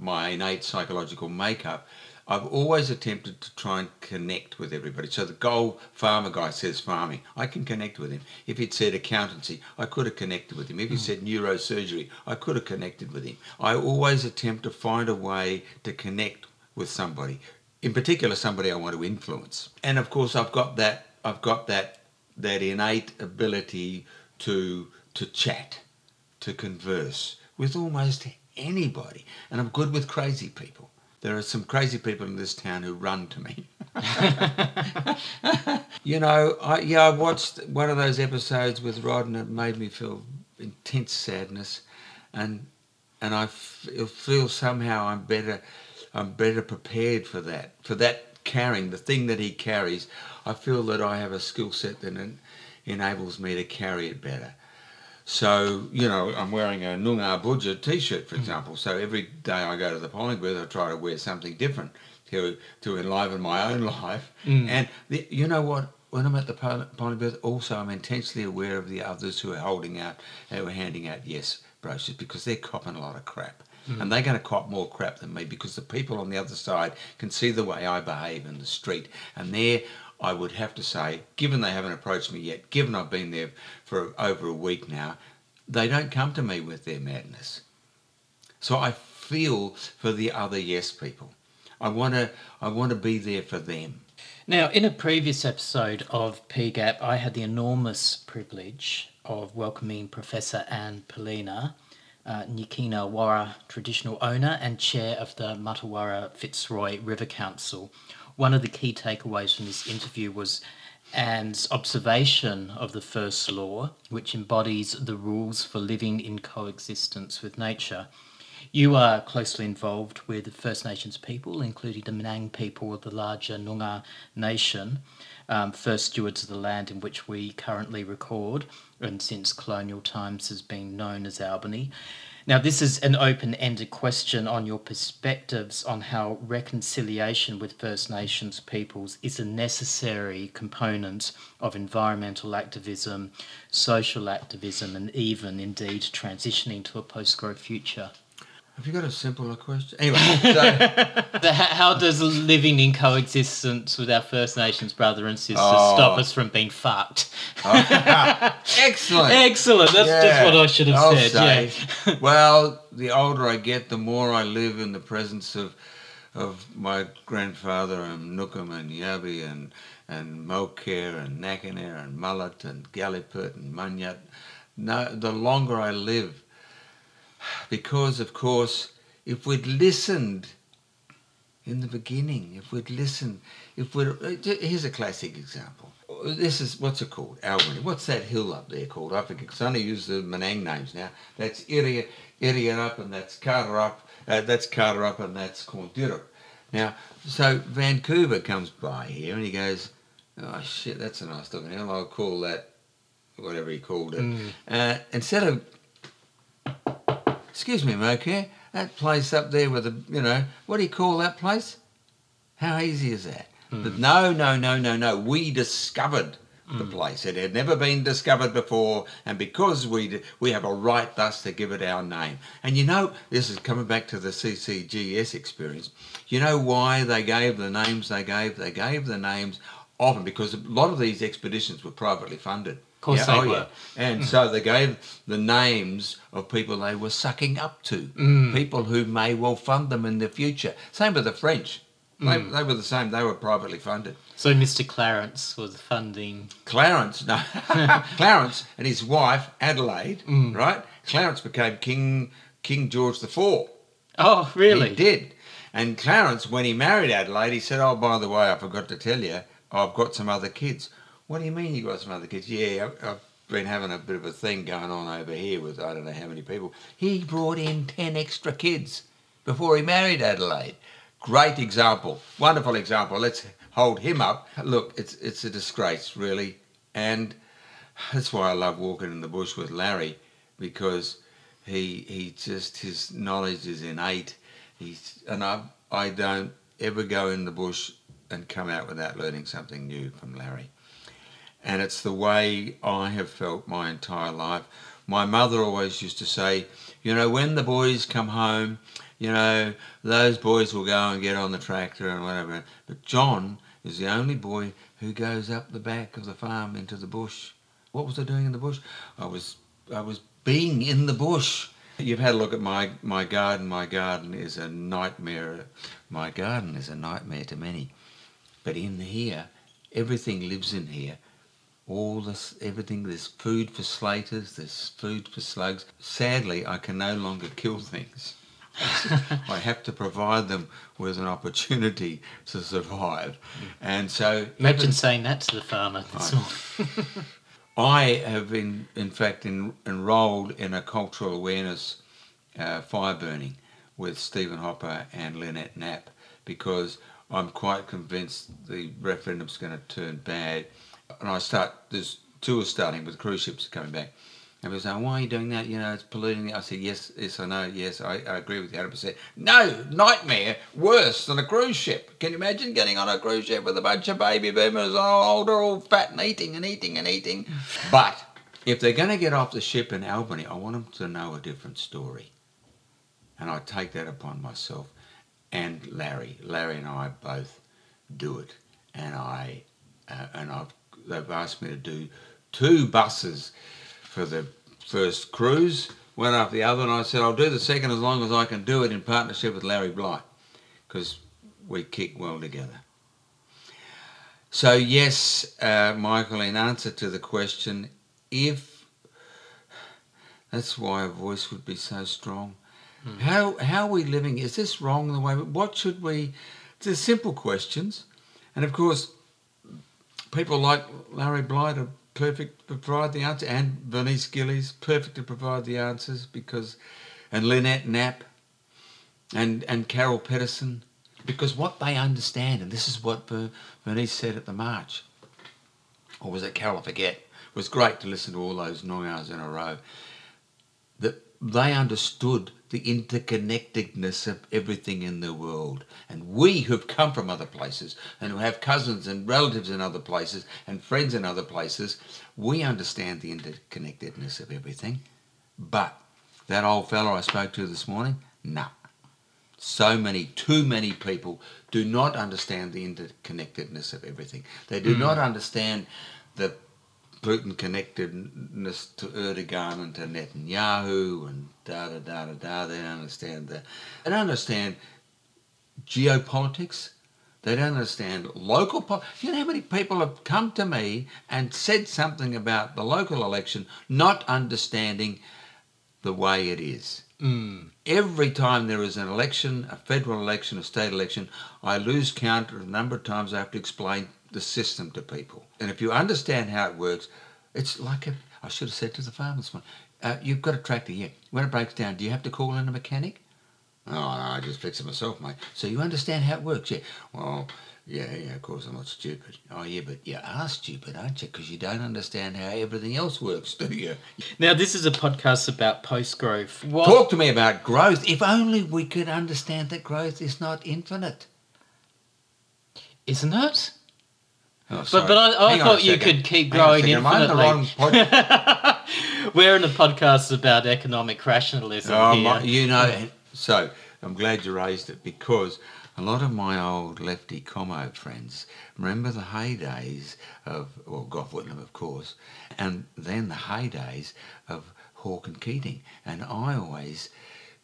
my innate psychological makeup, I've always attempted to try and connect with everybody. So the goal farmer guy says farming, I can connect with him. If he'd said accountancy, I could have connected with him. If he hmm. said neurosurgery, I could have connected with him. I always attempt to find a way to connect with somebody, in particular somebody I want to influence. And of course, I've got that. I've got that that innate ability to to chat, to converse with almost anybody, and I'm good with crazy people. There are some crazy people in this town who run to me. you know, I yeah, I watched one of those episodes with Rod, and it made me feel intense sadness, and and I f- feel somehow I'm better, I'm better prepared for that, for that carrying the thing that he carries. I feel that I have a skill set that en- enables me to carry it better. So, you know, I'm wearing a Noongar Budja t-shirt, for hmm. example. So every day I go to the polling booth, I try to wear something different to, to enliven my own life. Hmm. And the, you know what? When I'm at the poll- polling booth, also I'm intensely aware of the others who are holding out, who are handing out yes brochures because they're copping a lot of crap. Hmm. And they're going to cop more crap than me because the people on the other side can see the way I behave in the street. And there, I would have to say, given they haven't approached me yet, given I've been there for over a week now, they don't come to me with their madness. So I feel for the other yes people. I want to I want to be there for them. Now, in a previous episode of PGAP, I had the enormous privilege of welcoming Professor Anne Poelina, uh, Nyikina Warrwa traditional owner and chair of the Martuwarra Fitzroy River Council. One of the key takeaways from this interview was Anne's observation of the first law, which embodies the rules for living in coexistence with nature. You are closely involved with the First Nations people, including the Menang people of the larger Noongar nation, um, first stewards of the land in which we currently record, and since colonial times has been known as Albany. Now, this is an open ended question on your perspectives on how reconciliation with First Nations peoples is a necessary component of environmental activism, social activism, and even indeed transitioning to a post growth future. Have you got a simpler question? Anyway, so, how, does living in coexistence with our First Nations brother and sisters Oh. stop us from being fucked? excellent. Excellent. That's just what I should have I'll said. say. Yeah. well, the older I get, the more I live in the presence of of my grandfather and Nookum and Yabi and and Mokare and Nakanair and Mullet and Galliput and Munyat. No, the longer I live, because of course, if we'd listened in the beginning, if we'd listened, if we'd here's a classic example. This is what's it called? Albany. What's that hill up there called? I forget. 'cause I only use the Menang names now. That's Iria, Iria up, and that's Carter up. Uh, that's Carter up, and that's Corndirrup. Now, so Vancouver comes by here, and he goes, "Oh shit, that's a nice looking hill. I'll call that whatever he called it." Uh, instead of Excuse me, Mokare. That place up there with the, you know, what do you call that place? How easy is that? Hmm. But no, no, no, no, no. We discovered the hmm. place. It had never been discovered before, and because we we have a right thus to give it our name. And you know, this is coming back to the CCGS experience. You know why they gave the names they gave? They gave the names often because a lot of these expeditions were privately funded. Course they oh, were. And mm. so they gave the names of people they were sucking up to, mm. people who may well fund them in the future. Same with the French. They, mm. they were the same. They were privately funded. So Mr. Clarence was funding. Clarence, no, Clarence and his wife Adelaide, right? Clarence became King King George the Fourth. Oh, really? He did. And Clarence, when he married Adelaide, he said, "Oh, by the way, I forgot to tell you, I've got some other kids." What do you mean you got some other kids? Yeah, I've been having a bit of a thing going on over here with I don't know how many people. He brought in ten extra kids before he married Adelaide. Great example, wonderful example. Let's hold him up. Look, it's it's a disgrace, really, and that's why I love walking in the bush with Larry because he he just his knowledge is innate. He's and I I don't ever go in the bush and come out without learning something new from Larry. And it's the way I have felt my entire life. My mother always used to say, you know, when the boys come home, you know, those boys will go and get on the tractor and whatever. But Jon is the only boy who goes up the back of the farm into the bush. What was I doing in the bush? I was I was being in the bush. You've had a look at my, my garden. My garden is a nightmare. My garden is a nightmare to many. But in here, everything lives in here. All this, everything, there's food for slaters, there's food for slugs. Sadly, I can no longer kill things. I have to provide them with an opportunity to survive. And so Imagine saying that to the farmer. All. I have been, in fact, in, enrolled in a cultural awareness uh, fire burning with Stephen Hopper and Lynette Knapp because I'm quite convinced the referendum's going to turn bad. And I start, there's tours starting with cruise ships coming back. And people saying, why are you doing that? You know, it's polluting. I said, yes, yes, I know, yes, I, I agree with you 100%. No, nightmare, worse than a cruise ship. Can you imagine getting on a cruise ship with a bunch of baby boomers, all older, all fat and eating and eating and eating? But if they're going to get off the ship in Albany, I want them to know a different story. And I take that upon myself. And Larry, Larry and I both do it. And I, uh, and I've, they've asked me to do two buses for the first cruise, one after the other, and I said, I'll do the second as long as I can do it in partnership with Larry Blight, because we kick well together. So, yes, uh, Michael, in answer to the question, if that's why a voice would be so strong. Hmm. How, how are we living? Is this wrong the way? What should we? It's simple questions. And of course, people like Larry Blight are perfect to provide the answer, and Bernice Gillies, perfect to provide the answers because, and Lynette Knapp, and and Carol Petterson, because what they understand, and this is what Bernice said at the march, or was it Carol? I forget. It was great to listen to all those nine hours in a row. That they understood the interconnectedness of everything in the world. And we who've come from other places and who have cousins and relatives in other places and friends in other places, we understand the interconnectedness of everything. But that old fellow I spoke to this morning, no. So many, too many people do not understand the interconnectedness of everything. They do mm. not understand the Putin connectedness to Erdogan and to Netanyahu and da da da da da. They don't understand that. They don't understand geopolitics. They don't understand local politics. You know how many people have come to me and said something about the local election, not understanding the way it is. Mm. Every time there is an election, a federal election, a state election, I lose count of the number of times I have to explain the system to people. And if you understand how it works, it's like a, I should have said to the farmer farmers, uh, you've got a tractor here. When it breaks down, do you have to call in a mechanic? Oh, no, I just fix it myself, mate. So you understand how it works, yeah? Well, yeah, yeah, of course I'm not stupid. Oh, yeah, but you are stupid, aren't you? Because you don't understand how everything else works, do you? Now, this is a podcast about post growth. What... Talk to me about growth. If only we could understand that growth is not infinite. Isn't it? Oh, but but I, I thought you could keep growing infinitely. We're in a podcast about economic rationalism oh, here. My, you know, so I'm glad you raised it because a lot of my old lefty commo friends remember the heydays of, well, Gough Whitlam, of course, and then the heydays of Hawke and Keating. And I always,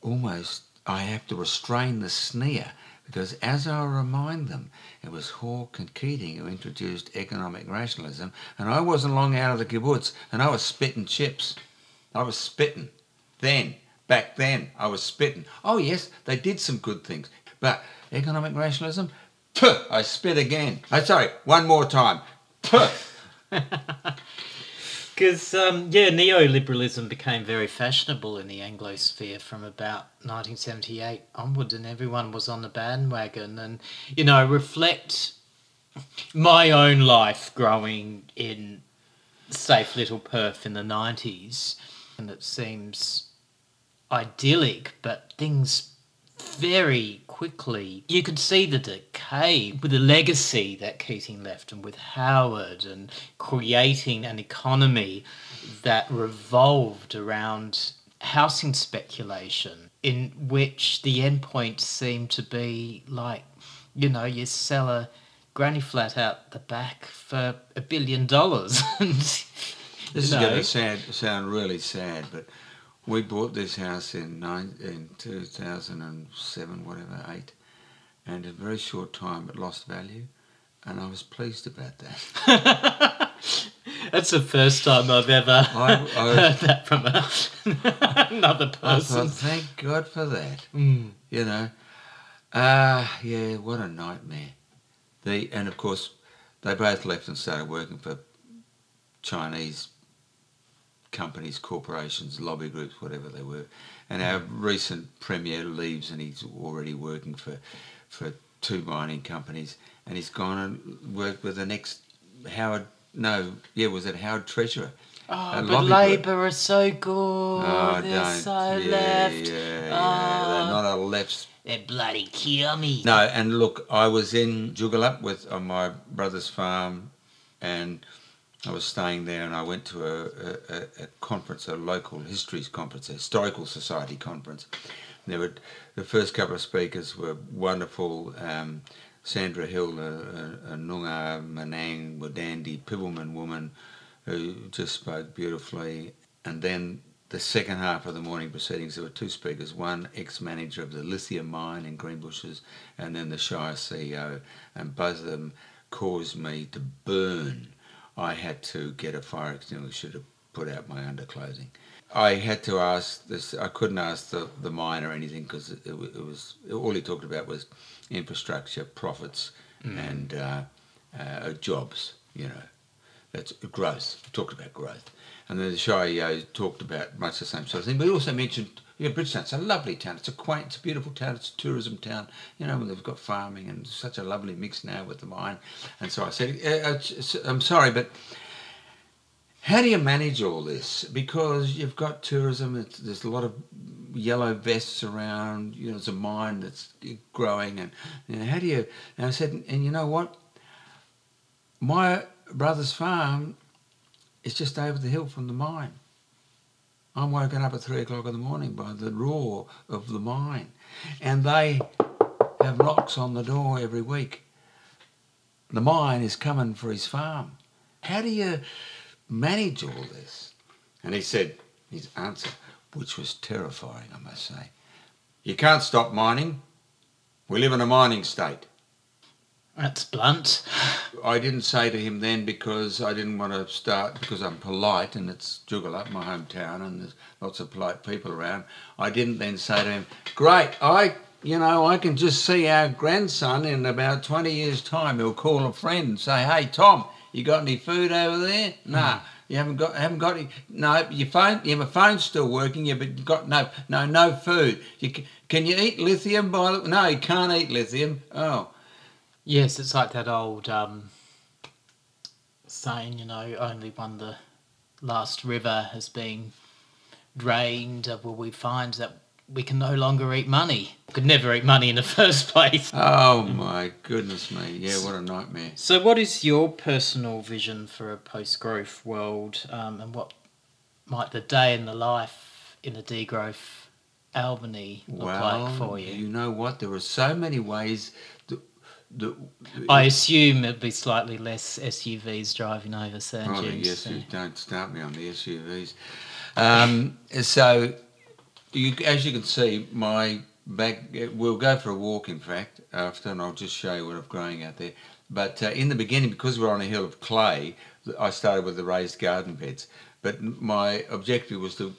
almost, I have to restrain the sneer because as I remind them, it was Hawke and Keating who introduced economic rationalism, and I wasn't long out of the kibbutz, and I was spitting chips. I was spitting. Then, back then, I was spitting. Oh yes, they did some good things, but economic rationalism, puh, I spit again. Oh, sorry, one more time. Because, um, yeah, neoliberalism became very fashionable in the Anglosphere from about 1978 onwards, and everyone was on the bandwagon. And, you know, reflect my own life growing in safe little Perth in the 90s, and it seems idyllic, but things very quickly. You could see the decay with the legacy that Keating left and with Howard and creating an economy that revolved around housing speculation in which the endpoint seemed to be like, you know, you sell a granny flat out the back for a billion dollars. this is going to sound, sound really sad, but we bought this house in nine, in 2007, whatever, eight, and in a very short time it lost value, and I was pleased about that. That's the first time I've ever I, I heard that from a, another person. Thought, thank God for that. Mm. You know, ah, uh, yeah, what a nightmare. The and of course, they both left and started working for Chinese companies, corporations, lobby groups, whatever they were. And our recent premier leaves, and he's already working for for two mining companies, and he's gone and worked with the next Howard. No, yeah, was it Howard Treasurer? Oh, but Labour are so good. Oh, They're don't. so yeah, left. Yeah, yeah. Oh. They're not a left. They bloody kill me. No, and look, I was in Jugalup with on my brother's farm, and I was staying there, and I went to a, a, a conference, a local histories conference, a historical society conference. There were the first couple of speakers were wonderful. Um, Sandra Hill, a, a, a Noongar Menang Wadandi Pibelmen woman, who just spoke beautifully, and then the second half of the morning proceedings, there were two speakers, one ex-manager of the lithium mine in Greenbushes, and then the Shire CEO, and both of them caused me to burn. I had to get a fire extinguisher to put out my underclothing. I had to ask this. I couldn't ask the, the mine or anything because it, it, was all he talked about was infrastructure, profits, and uh, uh, jobs. You know, that's growth. Talked about growth. And then the Shire talked about much the same sort of thing. But he also mentioned, yeah, Bridgetown, it's a lovely town. It's a quaint, it's a beautiful town. It's a tourism town. You know, they've got farming and such a lovely mix now with the mine. And so I said, "Uh, uh, I'm sorry, but how do you manage all this? Because you've got tourism, there's a lot of yellow vests around, you know, it's a mine that's growing. And you know, how do you, and I said, and you know what? My brother's farm is just over the hill from the mine. I'm woken up at three o'clock in the morning by the roar of the mine. And they have knocks on the door every week. The mine is coming for his farm. How do you manage all this? And he said, his answer, which was terrifying, I must say, you can't stop mining. We live in a mining state. That's blunt. I didn't say to him then because I didn't want to start because I'm polite and it's Jugalup, my hometown, and there's lots of polite people around. I didn't then say to him, "Great, I, you know, I can just see our grandson in about 20 years' time. He'll call a friend and say, "Hey, Tom, you got any food over there?" Hmm. Nah. You haven't got, haven't got any. No, your phone, your phone's still working. You've got no, no, no food. You can, can you eat lithium? By the, no, you can't eat lithium. Oh, Yes, it's like that old um, saying, you know, only when the last river has been drained uh, will we find that we can no longer eat money. Could never eat money in the first place. oh my goodness me! Yeah, what a nightmare. So, what is your personal vision for a post growth world, um, and what might the day in the life in a degrowth Albany look well, like for you? You know what? There are so many ways. That, that, I assume it'd be slightly less SUVs driving over oh, James. yes, so- you don't start me on the SUVs. Um, so, you, as you can see, my back. We'll go for a walk, in fact, after, and I'll just show you what I'm growing out there. But uh, in the beginning, because we're on a hill of clay, I started with the raised garden beds. But my objective was to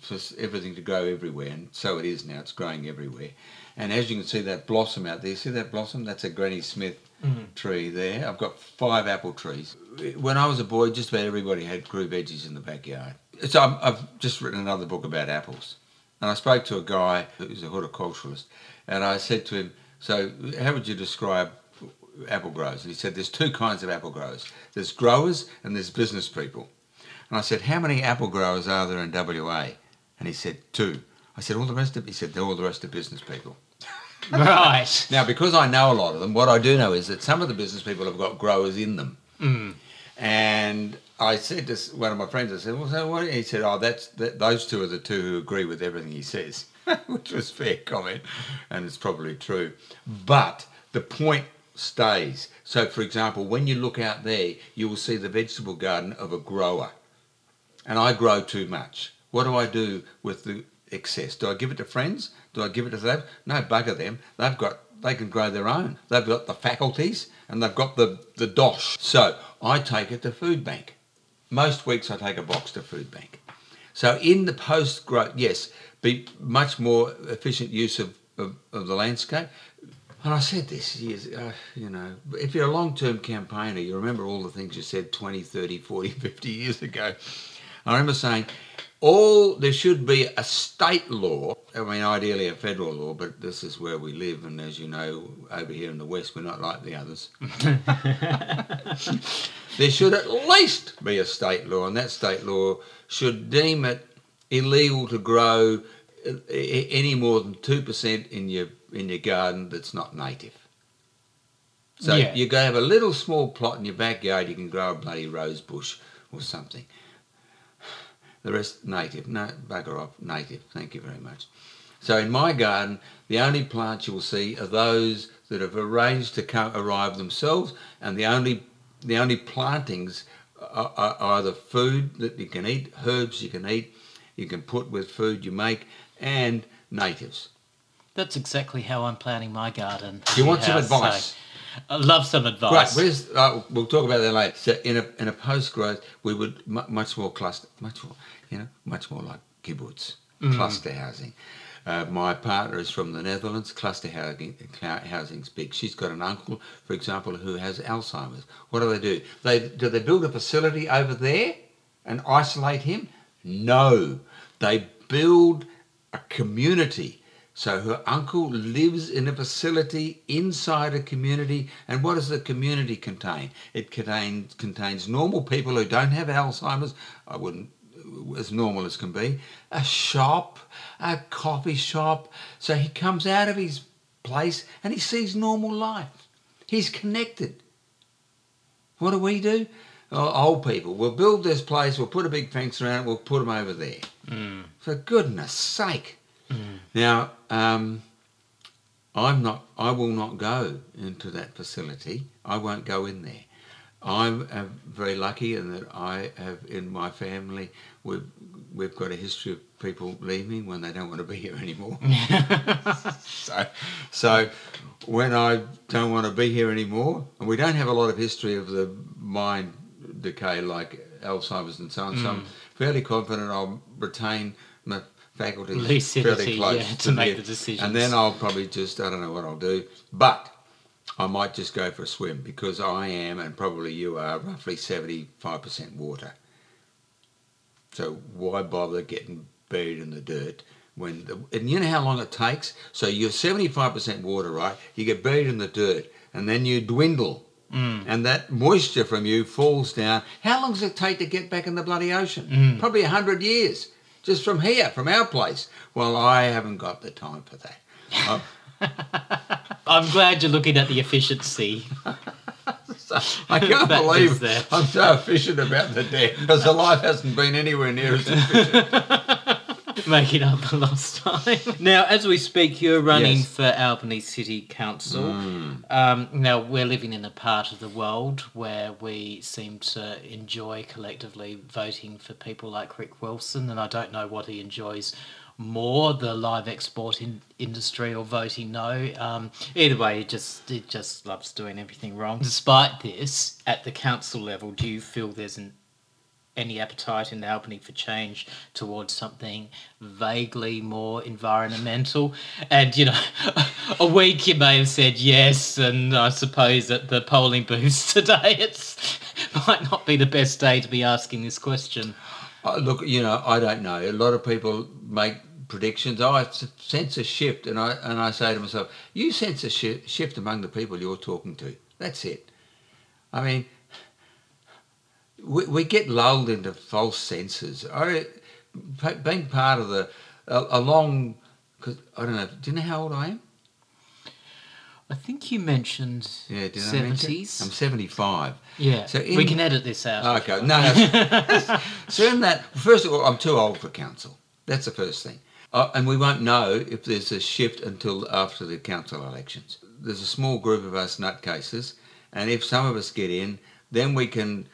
for everything to grow everywhere, and so it is now. It's growing everywhere. And as you can see, that blossom out there, see that blossom? That's a Granny Smith mm-hmm. tree there. I've got five apple trees. When I was a boy, just about everybody had grew veggies in the backyard. So I'm, I've just written another book about apples. And I spoke to a guy who's a horticulturalist, and I said to him, So, how would you describe apple growers? And he said, There's two kinds of apple growers there's growers and there's business people. And I said, How many apple growers are there in WA? And he said, Two. I said, All the rest of He said, They're all the rest of business people. Right. Now, because I know a lot of them, what I do know is that some of the business people have got growers in them. Mm. And I said to one of my friends, I said, well, so what? He said, oh, that's that, those two are the two who agree with everything he says, which was fair comment, and it's probably true. But the point stays. So, for example, when you look out there, you will see the vegetable garden of a grower. And I grow too much. What do I do with the excess? Do I give it to friends? Do I give it to them? No, bugger them. They've got they can grow their own. They've got the faculties and they've got the, the dosh. So I take it to food bank. Most weeks I take a box to food bank. So in the post growth, yes, be much more efficient use of, of, of the landscape. And I said this years, uh, you know, if you're a long-term campaigner, you remember all the things you said 20, 30, 40, 50 years ago. I remember saying, all there should be a state law. I mean, ideally a federal law, but this is where we live, and as you know, over here in the west, we're not like the others. there should at least be a state law, and that state law should deem it illegal to grow uh, any more than two percent in your in your garden that's not native. So Yeah. you go have a little small plot in your backyard, you can grow a bloody rose bush or something. The rest native, no bugger off, native. Thank you very much. So in my garden, the only plants you will see are those that have arranged to come, arrive themselves, and the only the only plantings are, are, are the food that you can eat, herbs you can eat, you can put with food you make, and natives. That's exactly how I'm planning my garden. Do you want some House, so advice? I love some Right, advice. where's, uh, we'll talk about that later. So in a in a post growth, we would mu much more cluster, much more, you know, much more like kibbutz, cluster housing. Uh, my partner is from the Netherlands. Cluster housing, housing's big. She's got an uncle, for example, who has Alzheimer's. What do they do? They do they build a facility over there and isolate him? No, they build a community. So her uncle lives in a facility inside a community, and what does the community contain? It contains contains normal people who don't have Alzheimer's. I wouldn't as normal as can be. A shop, a coffee shop. So he comes out of his place and he sees normal life. He's connected. What do we do? Oh, old people. We'll build this place. We'll put a big fence around it. We'll put them over there. For goodness sake. Now, um, I'm not. I will not go into that facility. I won't go in there. I'm uh, very lucky in that I have in my family we've we've got a history of people leaving when they don't want to be here anymore. so, so when I don't want to be here anymore, and we don't have a lot of history of the mind decay like Alzheimer's and so on. So I'm fairly confident I'll retain my faculties Lucidity, fairly close yeah, to make the- decision. And then I'll probably just I don't know what I'll do, but I might just go for a swim because I am, and probably you are, roughly seventy-five percent water. So why bother getting buried in the dirt when the, and you know how long it takes? So you're seventy-five percent water, right? You get buried in the dirt, and then you dwindle, mm. and that moisture from you falls down. How long does it take to get back in the bloody ocean? Mm. Probably a hundred years, just from here, from our place. Well, I haven't got the time for that. I'm glad you're looking at the efficiency. I can't That believe is there. I'm so efficient about the debt because the life hasn't been anywhere near as efficient. making up for lost time. Now, as we speak, you're running Yes. for Albany City Council. Um, now, we're living in a part of the world where we seem to enjoy collectively voting for people like Rick Wilson, and I don't know what he enjoys more the live export in- industry or voting no um, either way it just he just loves doing everything wrong despite this at the council level do you feel there's an any appetite in Albany for change towards something vaguely more environmental. And, you know, a week you may have said yes, and I suppose at the polling booths today it's might not be the best day to be asking this question. Uh, look, you know, I don't know. A lot of people make predictions. Oh, I sense a shift, and I and I say to myself, you sense a shi shift among the people you're talking to. That's it. I mean, we, we get lulled into false senses. I, being part of the a, a long, cause I don't know. Do you know how old I am? I think you mentioned Yeah, did I mention? 70s. I'm 75. yeah, So we can edit this out. Okay, no, no. so in that, first of all, I'm too old for council. That's the first thing. Uh, and we won't know if there's a shift until after the council elections. There's a small group of us nutcases, and if some of us get in, then we can.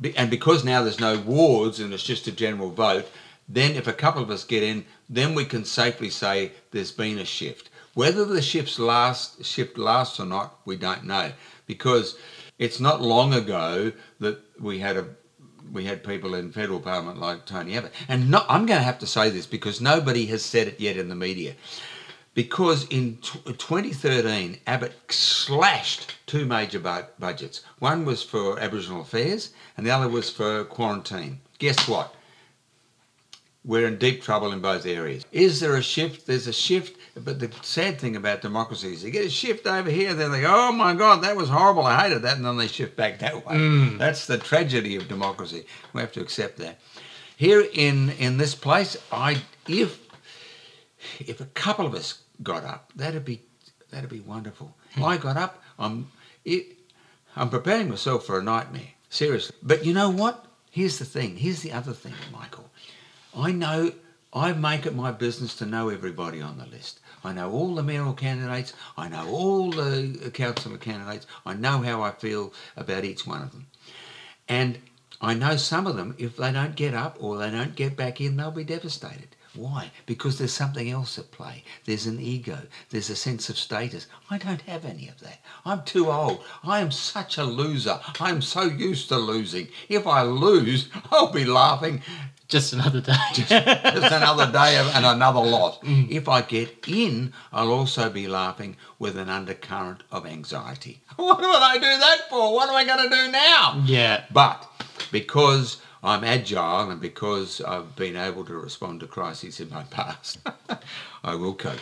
Be, and because now there's no wards and it's just a general vote, then if a couple of us get in, then we can safely say there's been a shift. Whether the shift last shift lasts or not, we don't know, because it's not long ago that we had a we had people in federal parliament like Tony Abbott, and not, I'm going to have to say this because nobody has said it yet in the media. Because in tw 2013, Abbott slashed two major bu- budgets. One was for Aboriginal Affairs, and the other was for quarantine. Guess what? We're in deep trouble in both areas. Is there a shift? There's a shift, but the sad thing about democracy is you get a shift over here, then they go, oh my God, that was horrible, I hated that, and then they shift back that way. Mm. That's the tragedy of democracy. We have to accept that. Here in, in this place, I if if a couple of us got up, that'd be that'd be wonderful. Hmm. I got up, I'm it, I'm preparing myself for a nightmare, seriously. But you know what? Here's the thing. Here's the other thing, Michael. I know I make it my business to know everybody on the list. I know all the mayoral candidates. I know all the councillor candidates. I know how I feel about each one of them. And I know some of them, if they don't get up or they don't get back in, they'll be devastated. Why? Because there's something else at play. There's an ego. There's a sense of status. I don't have any of that. I'm too old. I am such a loser. I'm so used to losing. If I lose, I'll be laughing Just another day. just another day and another loss. Mm. If I get in, I'll also be laughing with an undercurrent of anxiety. What would I do that for? What am I going to do now? yeah. But because I'm agile and because I've been able to respond to crises in my past, I will cope.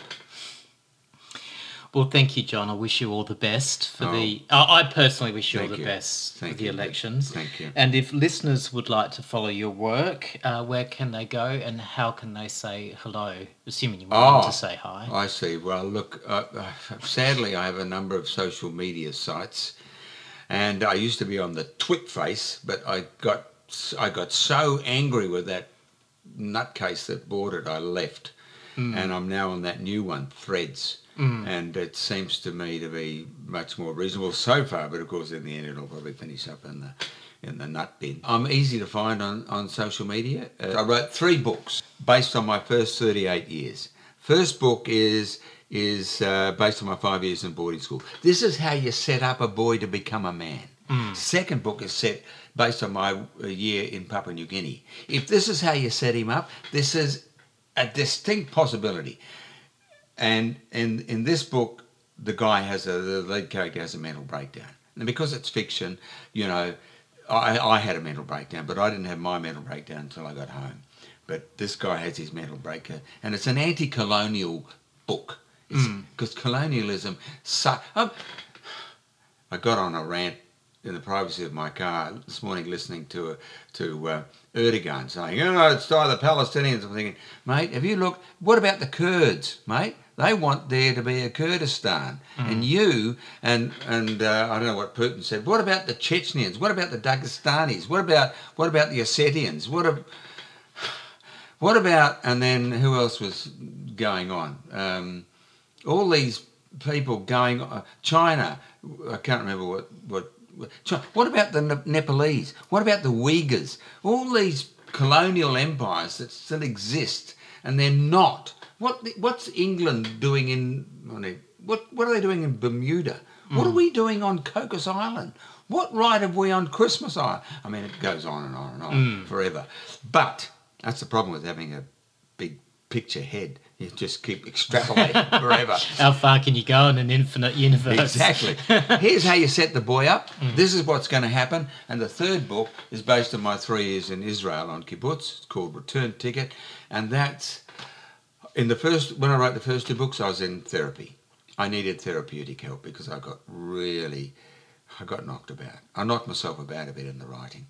Well, thank you, Jon. I wish you all the best for Oh. the. I personally wish you all the you. best Thank for the you. elections. Thank you. And if listeners would like to follow your work, uh, where can they go and how can they say hello? Assuming you want Oh, to say hi. I see. Well, look, uh, uh, sadly, I have a number of social media sites, and I used to be on the Twitface, but I got I got so angry with that nutcase that bought it, I left, and I'm now on that new one, Threads. And it seems to me to be much more reasonable so far, but of course, in the end, it'll probably finish up in the in the nut bin. I'm easy to find on, on social media. Uh, I wrote three books based on my first 38 years. First book is is uh, based on my five years in boarding school. This is how you set up a boy to become a man. Second book is set based on my uh, year in Papua New Guinea. If this is how you set him up, this is a distinct possibility. And in in this book, the guy has a the lead character has a mental breakdown, and because it's fiction, you know, I I had a mental breakdown, but I didn't have my mental breakdown until I got home. But this guy has his mental breakdown, and it's an anti-colonial book because colonialism. Su- um, I got on a rant in the privacy of my car this morning, listening to a, to uh, Erdogan saying, "You know, it's time the Palestinians." I'm thinking, mate, have you looked? What about the Kurds, mate? They want there to be a Kurdistan, and you and and uh, I don't know what Putin said. What about the Chechens? What about the Dagestanis? What about what about the Ossetians? What ab- what about and then who else was going on? Um, all these people going uh, China. I can't remember what what. what- What about the Ne- Nepalese? What about the Uyghurs? All these colonial empires that still exist, and they're not. What what's England doing in what what are they doing in Bermuda? What are we doing on Cocos Island? What right have we on Christmas Island? I mean, it goes on and on and on mm. forever. But that's the problem with having a big picture head. You just keep extrapolating forever. How far can you go in an infinite universe? Exactly. Here's how you set the boy up. Mm. This is what's going to happen. And the third book is based on my three years in Israel on kibbutz. It's called Return Ticket. And that's in the first, when I wrote the first two books, I was in therapy. I needed therapeutic help because I got really, I got knocked about. I knocked myself about a bit in the writing.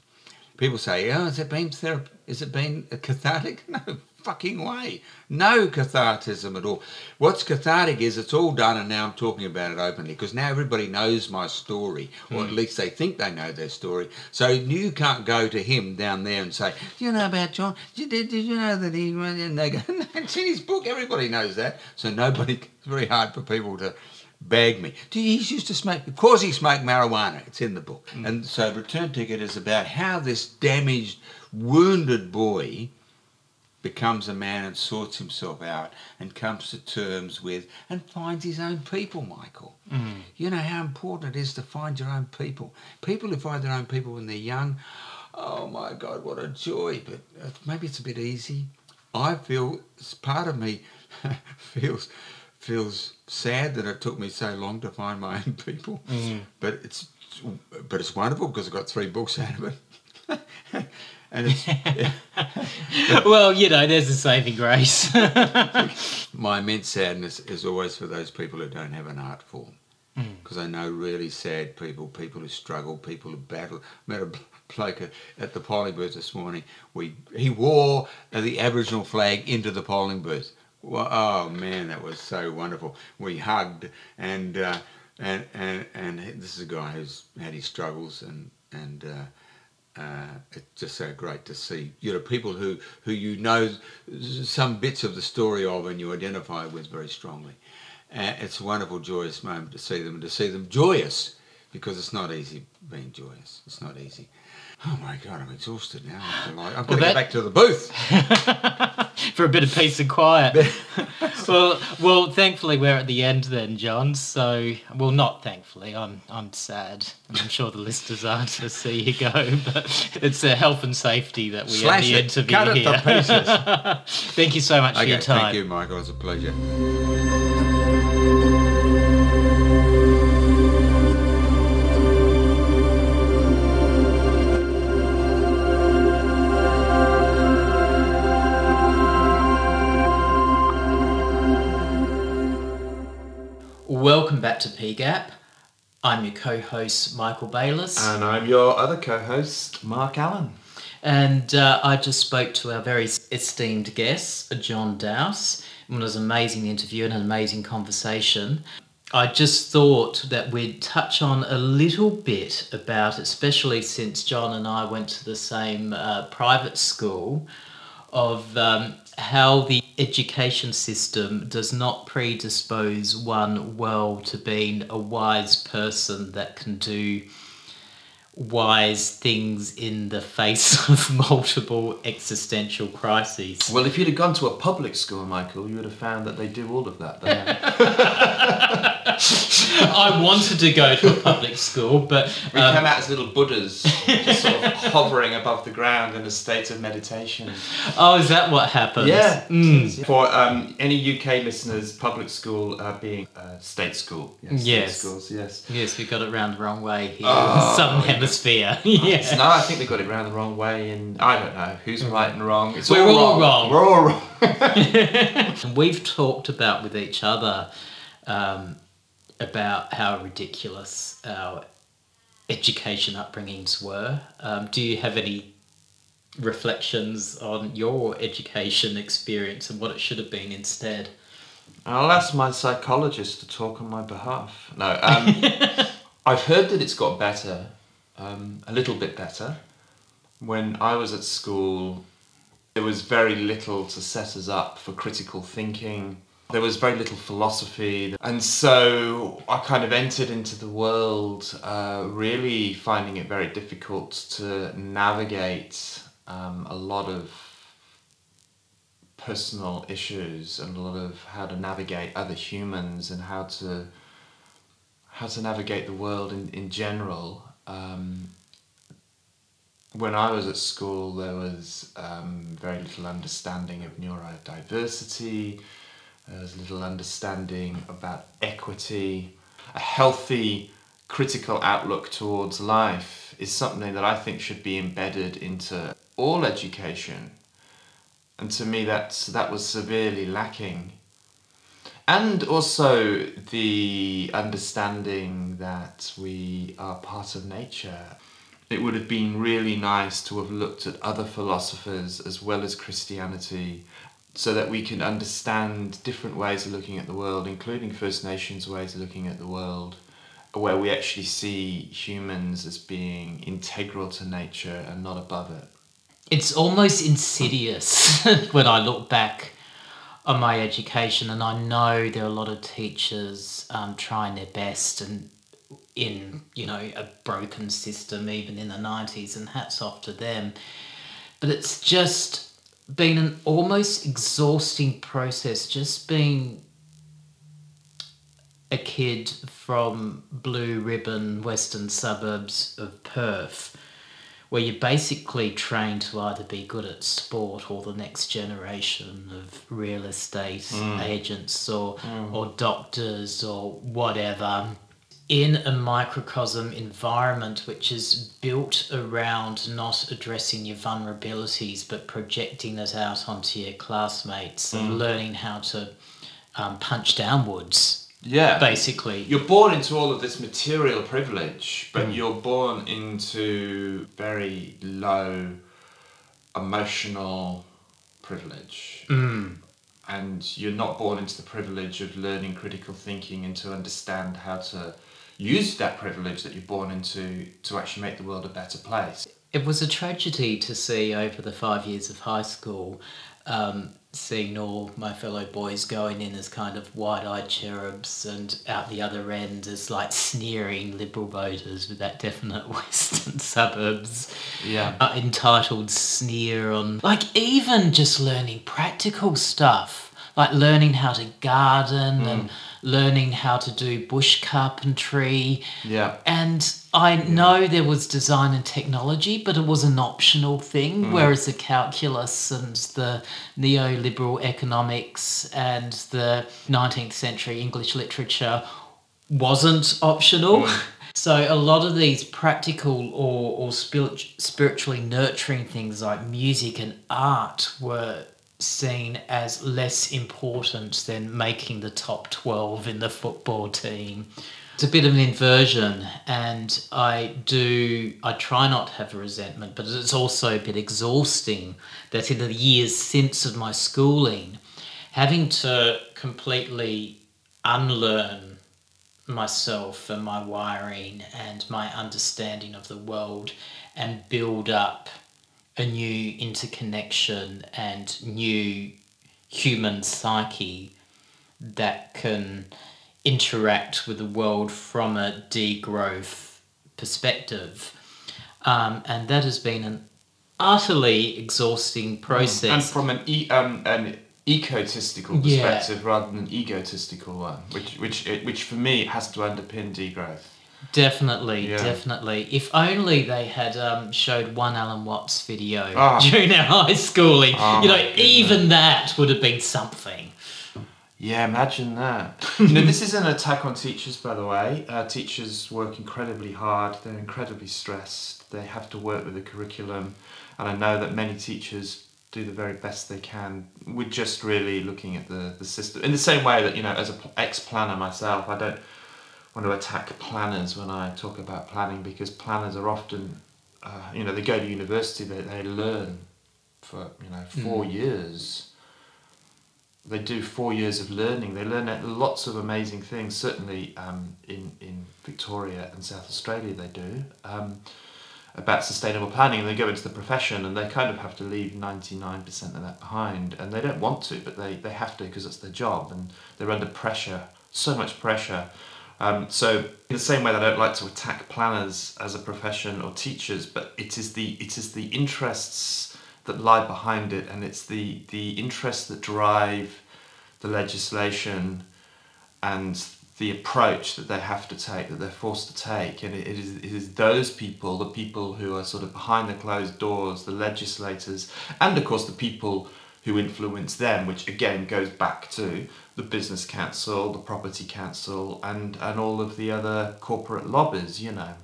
People say, "Oh, has it been therapy? Has it been cathartic?" No fucking way. No cathartism at all. What's cathartic is it's all done, and now I'm talking about it openly because now everybody knows my story, or at hmm. least they think they know their story. So you can't go to him down there and say, "Do you know about Jon? Did, did, did you know that he?" went in?" they go, "No, "It's in his book. Everybody knows that." So nobody. It's very hard for people to bag me. Do he used to smoke? Of course, he smoked marijuana. It's in the book. Hmm. And so, Return Ticket is about how this damaged, wounded boy becomes a man and sorts himself out and comes to terms with and finds his own people, Michael. You know how important it is to find your own people. People who find their own people when they're young, oh my God, what a joy. But uh, maybe it's a bit easy. I feel, part of me feels feels sad that it took me so long to find my own people. But it's but it's wonderful because I've got three books out of it. and it's, well, you know, there's a saving grace. my immense sadness is always for those people who don't have an art form. Because I know really sad people, people who struggle, people who battle. I met a bloke at- at the polling booth this morning. We he wore the Aboriginal flag into the polling booth. Well, oh man, that was so wonderful. We hugged, and uh, and and and this is a guy who's had his struggles, and and uh, uh, it's just so great to see. You know, people who who you know some bits of the story of, and you identify with very strongly. Uh, it's a wonderful, joyous moment to see them and to see them joyous because it's not easy being joyous. It's not easy. Oh my God, I'm exhausted now. I'm like, I've got to that- get back to the booth. For a bit of peace and quiet. well, well, thankfully we're at the end then, Jon. So, well, not thankfully. I'm, I'm sad, and I'm sure the listeners are to see you go. But it's a health and safety that we Slash end the it. interview Cut it here. to pieces. Thank you so much for Okay, your time. thank you, Michael. It's a pleasure. To PGAP. I'm your co-host Michael Bayliss. And I'm your other co-host, Mark Allen. And uh, I just spoke to our very esteemed guest, Jon Doust. It was an amazing interview and an amazing conversation. I just thought that we'd touch on a little bit about, especially since Jon and I went to the same uh, private school, of um, how the education system does not predispose one well to being a wise person that can do wise things in the face of multiple existential crises. Well, if you'd have gone to a public school, Michael, you would have found that they do all of that. There. I wanted to go to a public school, but we um, come out as little Buddhas, just sort of hovering above the ground in a state of meditation. oh, is that what happened? Yeah. Mm. For um, any UK listeners, public school uh, being uh, state school. Yes. state schools, yes. Yes, we got it round the wrong way here. Oh, Southern yeah. Hemisphere. yeah. No, I think they got it round the wrong way, and I don't know who's right and wrong. It's We're all, all wrong. wrong. We're all wrong. And we've talked about with each other um, about how ridiculous our education upbringings were. Um, do you have any reflections on your education experience and what it should have been instead? I'll ask my psychologist to talk on my behalf. No, um, I've heard that it's got better, um, a little bit better. When I was at school, there was very little to set us up for critical thinking. There was very little philosophy, and so I kind of entered into the world uh, really finding it very difficult to navigate um, a lot of personal issues and a lot of how to navigate other humans and how to how to navigate the world in, in general. Um, when I was at school, there was um, very little understanding of neurodiversity. There was little understanding about equity. A healthy, critical outlook towards life is something that I think should be embedded into all education and to me that's that was severely lacking and also the understanding that we are part of nature. It would have been really nice to have looked at other philosophers as well as christianity so that we can understand different ways of looking at the world including first nations ways of looking at the world where we actually see humans as being integral to nature and not above it. It's almost insidious when I look back on my education, and I know there are a lot of teachers um, trying their best and in you know a broken system even in the 90s and hats off to them. But it's just been an almost exhausting process just being a kid from blue ribbon western suburbs of perth where you're basically trained to either be good at sport or the next generation of real estate mm. agents or mm. or doctors or whatever. in a microcosm environment which is built around not addressing your vulnerabilities but projecting it out onto your classmates and mm. learning how to um, punch downwards, Yeah. basically. You're born into all of this material privilege, but Mm. you're born into very low emotional privilege. Mm. And you're not born into the privilege of learning critical thinking and to understand how to use that privilege that you're born into to actually make the world a better place. It was a tragedy to see over the five years of high school, um, seeing all my fellow boys going in as kind of wide eyed cherubs and out the other end as like sneering liberal voters with that definite western suburbs Yeah. uh, entitled sneer on. Like, even just learning practical stuff, like learning how to garden and learning how to do bush carpentry. Yeah. And I know there was design and technology, but it was an optional thing, mm. whereas the calculus and the neoliberal economics and the 19th century English literature wasn't optional. Mm. So a lot of these practical or, or spirit, spiritually nurturing things like music and art were seen as less important than making the top 12 in the football team. It's a bit of an inversion and I do I try not to have resentment but it's also a bit exhausting that in the years since of my schooling having to completely unlearn myself and my wiring and my understanding of the world and build up a new interconnection and new human psyche that can interact with the world from a degrowth perspective. Um, and that has been an utterly exhausting process. And from an e- um, an ecotistical Yeah. perspective rather than an egotistical one, which which which for me has to underpin degrowth. Definitely, Yeah. definitely. If only they had um, showed one Alan Watts video Ah. during our high schooling. Oh you know, goodness. even that would have been something. Yeah, imagine that. you know, this is an attack on teachers, by the way. Uh, teachers work incredibly hard. They're incredibly stressed. They have to work with the curriculum, and I know that many teachers do the very best they can. We're just really looking at the, the system in the same way that you know, as an ex planner myself, I don't want to attack planners when I talk about planning because planners are often, uh, you know, they go to university, they, they learn for you know 4 years they do four years of learning. They learn lots of amazing things. Certainly um, in in Victoria and South Australia, they do um, about sustainable planning. And they go into the profession, and they kind of have to leave ninety nine percent of that behind. And they don't want to, but they they have to because it's their job, and they're under pressure, so much pressure. Um, so in the same way that I don't like to attack planners as a profession or teachers, but it is the it is the interests that lie behind it, and it's the the interests that drive the legislation and the approach that they have to take, that they're forced to take, and it, it is it is those people, the people who are sort of behind the closed doors, the legislators, and of course the people who influence them, which again goes back to the business council, the property council, and and all of the other corporate lobbies, you know,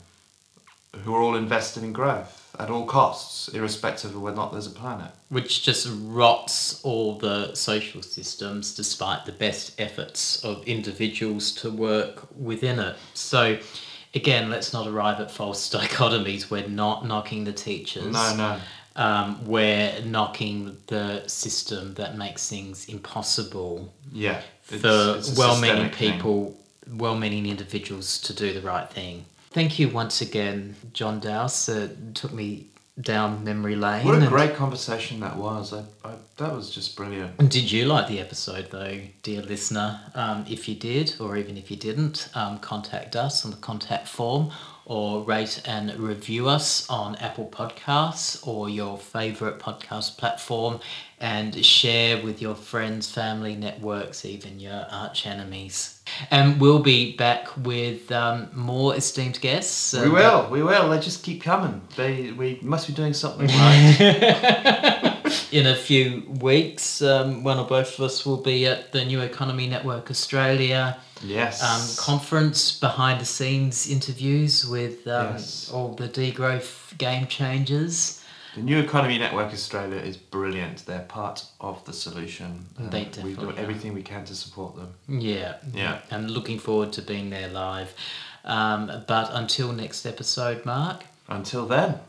who are all invested in growth at all costs, irrespective of whether or not there's a planet. which just rots all the social systems despite the best efforts of individuals to work within it. So, again, let's not arrive at false dichotomies. We're not knocking the teachers. No, no. Um, we're knocking the system that makes things impossible Yeah. it's- for it's well-meaning systemic thing. people, well-meaning individuals to do the right thing. Thank you once again, Jon Doust. It took me down memory lane. What a great conversation that was. I, I, that was just brilliant. Did you like the episode though, dear listener? Um, if you did, or even if you didn't, um, contact us on the contact form or rate and review us on Apple Podcasts or your favourite podcast platform and share with your friends, family, networks, even your arch enemies. And we'll be back with um, more esteemed guests. We uh, will, we will. They just keep coming. They, we must be doing something right. in a few weeks, um, one or both of us will be at the New Economy Network Australia Yes. um, conference, behind the scenes interviews with um, Yes. all the degrowth game changers. The New Economy Network Australia is brilliant. They're part of the solution. and They we do definitely everything we can to support them. Yeah. Yeah. And looking forward to being there live. Um, but until next episode, Mark. Until then.